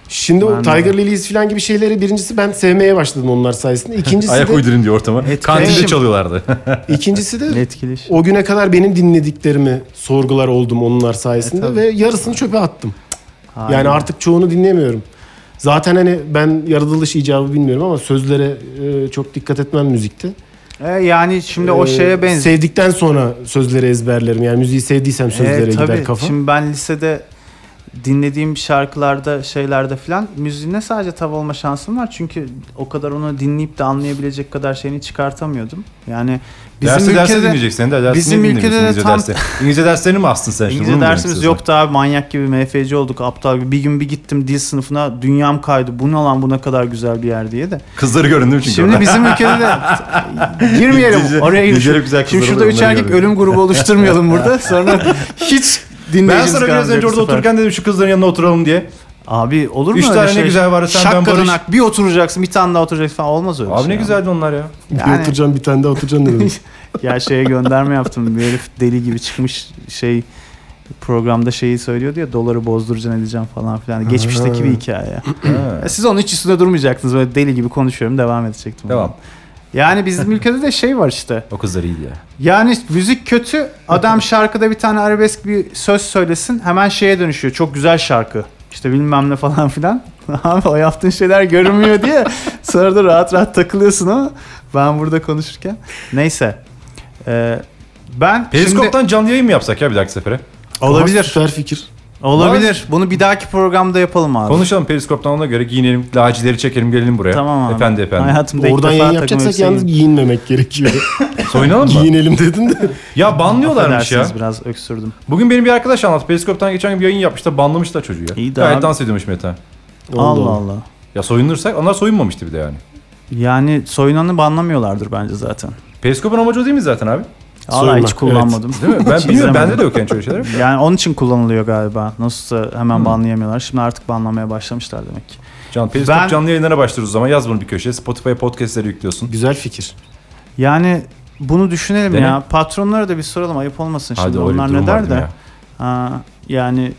Şimdi o. Tiger Lilies falan gibi şeyleri birincisi ben sevmeye başladım onlar sayesinde. İkincisi Ayak de uydurun diyor ortama. Kantinde çalıyorlardı. ikincisi de Etkileşim. o güne kadar benim dinlediklerimi sorgular oldum onlar sayesinde E, tabii. ve yarısını çöpe attım. Aynen. Yani artık çoğunu dinlemiyorum. Zaten hani ben yaratılış icabı bilmiyorum ama sözlere e, çok dikkat etmem müzikte. E, yani şimdi o Ee, şeye benziyor. Sevdikten sonra sözleri ezberlerim. Yani müziği sevdiysem sözlere E, tabii. gider kafa. Şimdi ben lisede dinlediğim şarkılarda şeylerde filan müziğine sadece tav olma şansım var. Çünkü o kadar onu dinleyip de anlayabilecek kadar şeyini çıkartamıyordum. Yani bizim Dersi dersi ülkede dinleyeceksin de. Dersini bizim ülkede de İngilizce tam- dersi. İngilizce derslerini mi astın sen? şimdi? İngilizce demek dersimiz yoktu abi manyak gibi MFC olduk aptal gibi. Bir gün bir gittim dil sınıfına dünyam kaydı. Bu ne lan bu ne kadar güzel bir yer diye de. Kızları görün değil mi çünkü? Şimdi orada? bizim ülkede de girmeyelim oraya girmeyelim. Şimdi şurada üç erkek görüyorum. ölüm grubu oluşturmayalım burada. Sonra hiç ben sana biraz önce orada sefer. otururken dedim şu kızların yanına oturalım diye. Abi olur mu Üç öyle tane ne şey? güzel var, sen, ben, Şakkadanak bir oturacaksın bir tane daha oturacaksın falan olmaz öyle Abi şey ne ya. güzeldi onlar ya. Bir Yani- oturacaksın bir tane daha oturacaksın dedim. Ya şeye gönderme yaptım. Bir herif deli gibi çıkmış şey programda şeyi söylüyordu ya doları bozduracaksın edeceğim falan filan. Geçmişteki bir hikaye. Ha. Ya Siz onun hiç üstünde durmayacaktınız. Böyle deli gibi konuşuyorum devam edecektim. Devam. Yani bizim ülkede de şey var işte. O kızlar iyiydi ya. Yani müzik kötü. Adam şarkıda bir tane arabesk bir söz söylesin. Hemen şeye dönüşüyor. Çok güzel şarkı. İşte bilmem ne falan filan. Abi o yaptığın şeyler görünmüyor diye. Sonra da rahat rahat takılıyorsun ama ben burada konuşurken. Neyse. Ee, ben Periskop'tan canlı yayın mı yapsak ya bir dahaki sefere? şimdi olabilir. Süper fikir. Olabilir. Bunu bir dahaki programda yapalım abi. Konuşalım periskoptan ona göre giyinelim. Lacileri çekelim gelelim buraya. Tamam abi. Efendi efendi. Hayatımda ilk Oradan defa yayın takım yapacaksak yalnız giydim. giyinmemek gerekiyor. Soyunalım mı? Giyinelim dedin de. Ya banlıyorlarmış ya. Affedersiniz biraz öksürdüm. Bugün benim bir arkadaş anlattı. Periskoptan geçen gün bir yayın yapmışlar. Banlamışlar çocuğu ya. İyi de Gayet abi. dans ediyormuş Meta. Allah Allah. Ya soyunursak onlar soyunmamıştı bir de yani. Yani soyunanı banlamıyorlardır bence zaten. Periskopun amacı o değil mi zaten abi? Allah Soyunmak, hiç kullanmadım. Değil mi? Ben bilmiyorum. Bende de yok yani şöyle şeyler. Yani onun için kullanılıyor galiba. Nasılsa hemen Hmm. banlayamıyorlar. Şimdi artık banlamaya başlamışlar demek ki. Can, Periskop Ben- canlı yayınlara başlıyoruz o zaman. Yaz bunu bir köşeye. Spotify'a podcastleri yüklüyorsun. Güzel fikir. Yani bunu düşünelim Dene. ya. Patronlara da bir soralım ayıp olmasın şimdi. Hadi bir Onlar ne der de. ya. Ha, yani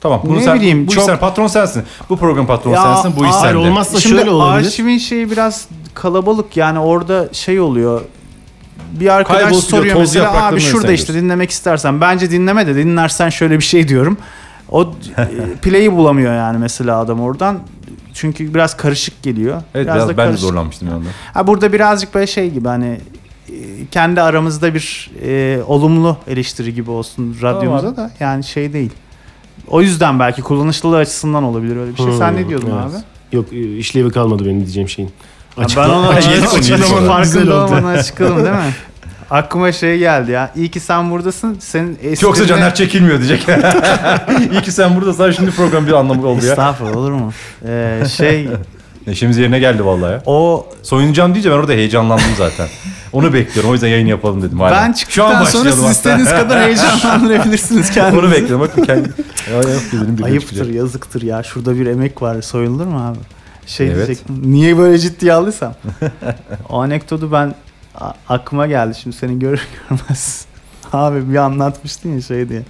Tamam. Bunu Ne sen, bileyim, bu çok- işler patron sensin. Bu program patronu Ya, sensin. Bu iş sende. olmazsa Şimdi şöyle olabilir. arşivin şeyi biraz kalabalık yani orada şey oluyor. Bir arkadaş Kaybolsun diyor, soruyor toz mesela yapraklarını abi şurada işte diyorsun." dinlemek istersen. Bence dinleme de dinlersen şöyle bir şey diyorum. O e, play'i bulamıyor yani mesela adam oradan. Çünkü biraz karışık geliyor. Evet biraz, da ben de karışık. zorlanmıştım yanında. Ha burada birazcık böyle şey gibi hani e, kendi aramızda bir e, olumlu eleştiri gibi olsun radyomuza da yani şey değil. O yüzden belki kullanışlılığı açısından olabilir öyle bir şey. Sen ne Hmm, diyordun evet. abi? Yok e, işlevi kalmadı benim diyeceğim şeyin. Ha, ben açıklamanın konu. Güzel farkında oldu. olmadan açıkladım değil mi? Aklıma şey geldi ya. İyi ki sen buradasın. Senin esprine... Yoksa Caner çekilmiyor diyecek. İyi ki sen buradasın. Şimdi program bir anlamı oldu ya. Estağfurullah olur mu? Ee, şey Neşemiz yerine geldi vallahi ya. o Soyunacağım deyince ben orada heyecanlandım zaten. Onu bekliyorum. O yüzden yayın yapalım dedim. Hala. ben Şu çıktıktan an sonra siz hatta. istediğiniz kadar heyecanlandırabilirsiniz kendinizi. Onu bekliyorum. Bakın kendi... Ayıptır, yazıktır ya. Şurada bir emek var. Soyulur mu abi? Şey Evet. diyecektim. Niye böyle ciddiye aldıysam? o anekdotu ben aklıma geldi. Şimdi seni görür görmez. Abi bir anlatmıştın ya şey diye.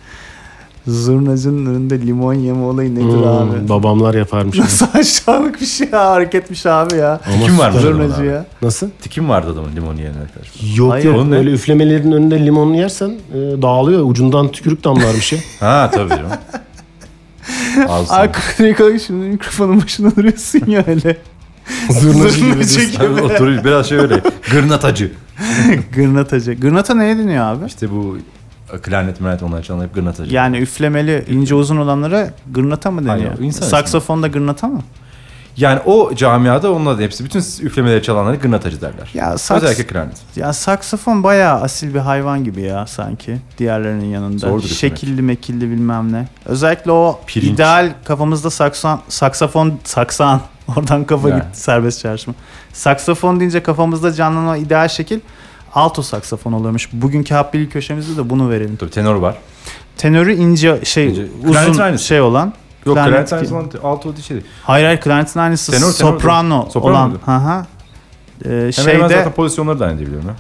Zurnacının önünde limon yeme olayı nedir Hmm, abi? babamlar yaparmış. Nasıl aşağılık bir şey ya, hareketmiş abi ya. Ama Kim varmış süper. adamın Zurnacı ya. Nasıl? Tikim vardı adamın limon yiyen arkadaş. Yok Hayır, yok onun ne? öyle üflemelerin önünde limon yersen e, dağılıyor. Ucundan tükürük damlarmış ya. Ha tabii canım. Ağzı Arkadaşlar şimdi mikrofonun başına duruyorsun ya öyle. Zurnacı gibi. Zurnacı oturuyor biraz şey öyle. Gırnatacı. Gırnatacı. Gırnata neye deniyor abi? İşte bu klarnet meranet onlar çalan hep gırnatacı. Yani üflemeli ince uzun olanlara gırnata mı deniyor? Hayır, insan Saksafonda gırnata mı? Yani o camiada onlar da hepsi bütün üflemeleri çalanları gırnatacı derler. Ya saks- Özellikle klarnet. Ya saksafon bayağı asil bir hayvan gibi ya sanki diğerlerinin yanında. Zordur üflemek. Şekilli mekilli bilmem ne. Özellikle o Pirinç. ideal kafamızda saksan, saksafon saksan oradan kafa Yani. gitti serbest çarşıma. Saksafon deyince kafamızda canlanan ideal şekil alto saksafon oluyormuş. Bugünkü Habbili köşemizde de bunu verelim. Tabii tenor var. Tenörü ince şey İnce. Uzun şey olan. Yok Klarnet klarnet zamanda alto değil şey. Hayır hayır klarnetin aynısı Tenor, tenor soprano. Soprano olan. muydu? Hı hı. Ee, Hemen hemen şeyde zaten pozisyonları da aynı diye biliyorum ya.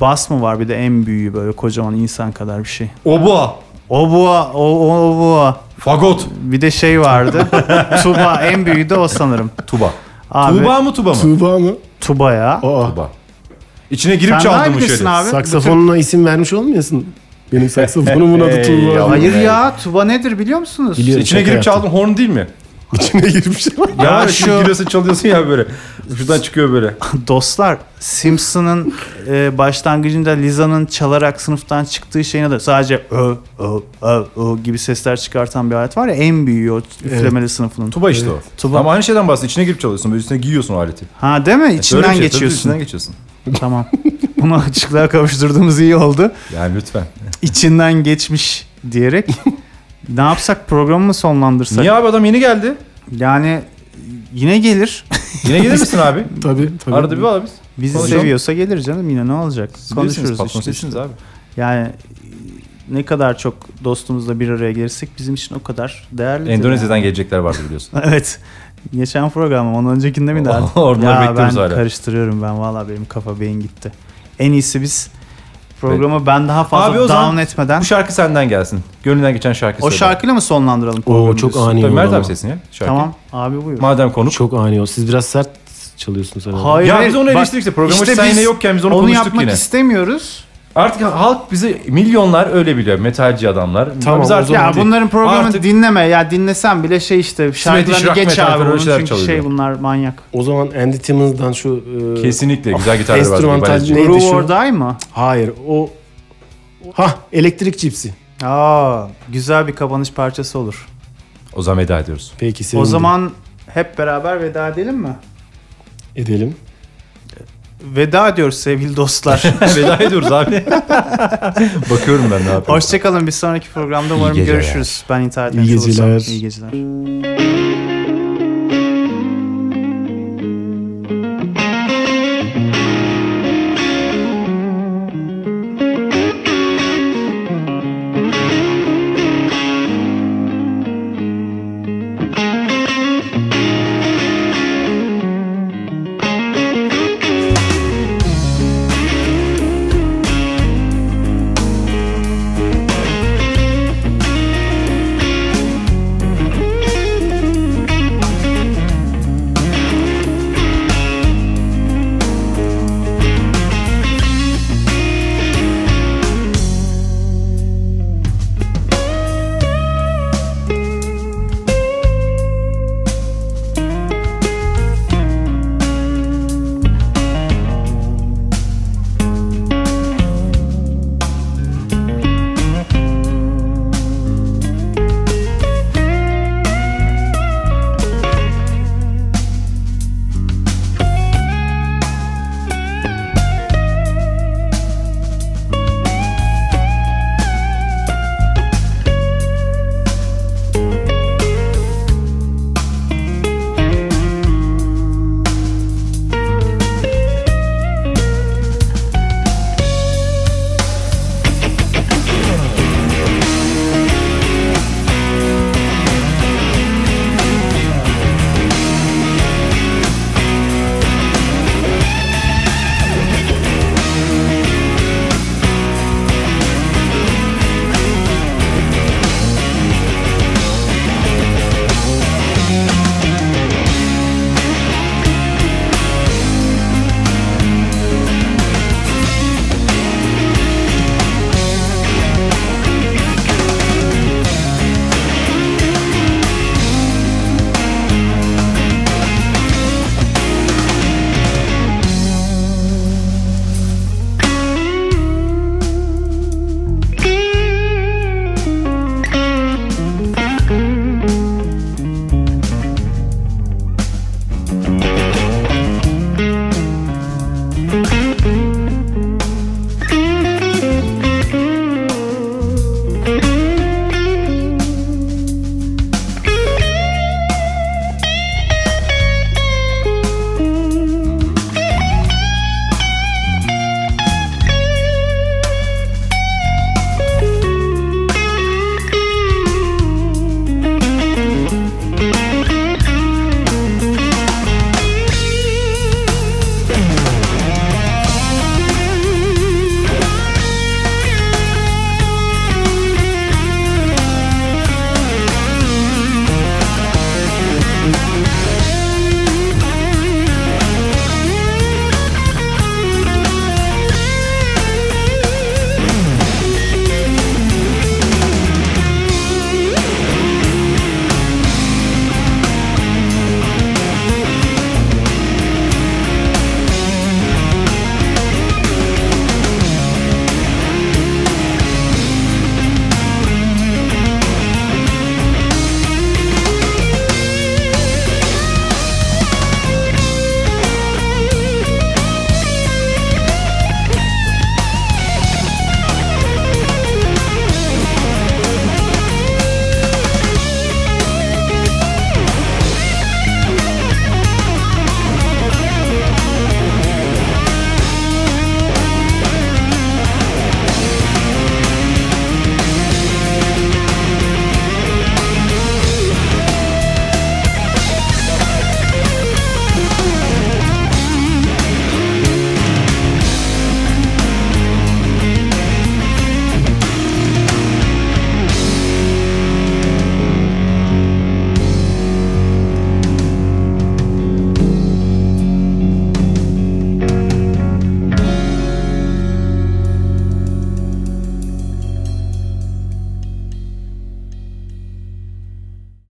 bas mı var bir de en büyüğü böyle kocaman insan kadar bir şey. Oboa. Obua, o, o, obua. Fagot. Bir de şey vardı. tuba en büyüğü de o sanırım. Tuba. Abi, Tuğba mı tuba mı? Tuğba mı? Tuba ya. Aa, Tuba. İçine girip Sen çaldı daha mı bilirsin şöyle? abi. saksafonuna isim vermiş olmayasın. Benim saksafonumun adı Tuğba. Hayır ya tuba nedir biliyor musunuz? Biliyorum. İçine girip çaldın horn değil mi? İçine girmiş. Ya, Ya şu... giriyorsun çalıyorsun ya böyle. Şuradan çıkıyor böyle. Dostlar Simpson'ın e, başlangıcında Liza'nın çalarak sınıftan çıktığı şeyine de sadece ö ö ö ö gibi sesler çıkartan bir alet var ya en büyüğü o üflemeli sınıfının. Tuba işte o. Tuba. Ama aynı şeyden bahsediyor. İçine girip çalıyorsun. Böyle üstüne giyiyorsun o aleti. Ha değil mi? Bir İçinden şey, tabii geçiyorsun. İçinden geçiyorsun. tamam. Bunu açıklığa kavuşturduğumuz iyi oldu. Yani lütfen. İçinden geçmiş diyerek ne yapsak programı mı sonlandırsak? Niye abi adam yeni geldi? Yani yine gelir. Yine gelir misin abi? tabii tabii. Arada bir var biz. Bizi Konuşalım. seviyorsa gelir canım yine ne olacak? Siz Konuşuruz işte. sizsiniz abi. Yani ne kadar çok dostumuzla bir araya gelirsek bizim için o kadar değerli. Endonezya'dan gelecekler vardı biliyorsun. Evet. Geçen program ondan öncekinde miydi? artık? Oradan ya bekliyoruz ben hala. karıştırıyorum ben valla benim kafa beyin gitti. En iyisi biz programı ben daha fazla Abi o zaman down etmeden Bu şarkı senden gelsin. Gönlünden geçen şarkı o söyle. şarkıyla mı sonlandıralım Oo programı? çok diyorsun? ani Tabii oldu Mert ama. abi sesin ya. Şarkı. Tamam abi buyur. Madem konuk. Çok ani oldu. Siz biraz sert çalıyorsunuz herhalde. Hayır, ya hayır. biz onu eleştirdik işte. Programı işte sen biz yine yokken biz onu, onu konuştuk yapmak yine. istemiyoruz. Artık halk bizi milyonlar öyle biliyor. Metalci adamlar. Tamam, biz o artık Ya değil. bunların programını Artık- dinleme ya dinlesen bile şey işte şarkılarını rock geç metal abi falan öyle bunun şeyler çünkü çalıyor. şey bunlar manyak. O zaman Andy Timmons'dan şu... e, kesinlikle güzel gitarları var. Enstrümantal Bayağı- Neydi Groove şu? or Die mı? Hayır o... Ha elektrik cipsi. Aa, güzel bir kapanış parçası olur. O zaman veda ediyoruz. Peki O sevindim. zaman hep beraber veda edelim mi? edelim. Veda ediyoruz sevgili dostlar. veda ediyoruz abi. Bakıyorum ben ne yapıyorum. Hoşçakalın bir sonraki programda umarım görüşürüz. Ben internet İyi geceler. İyi geceler.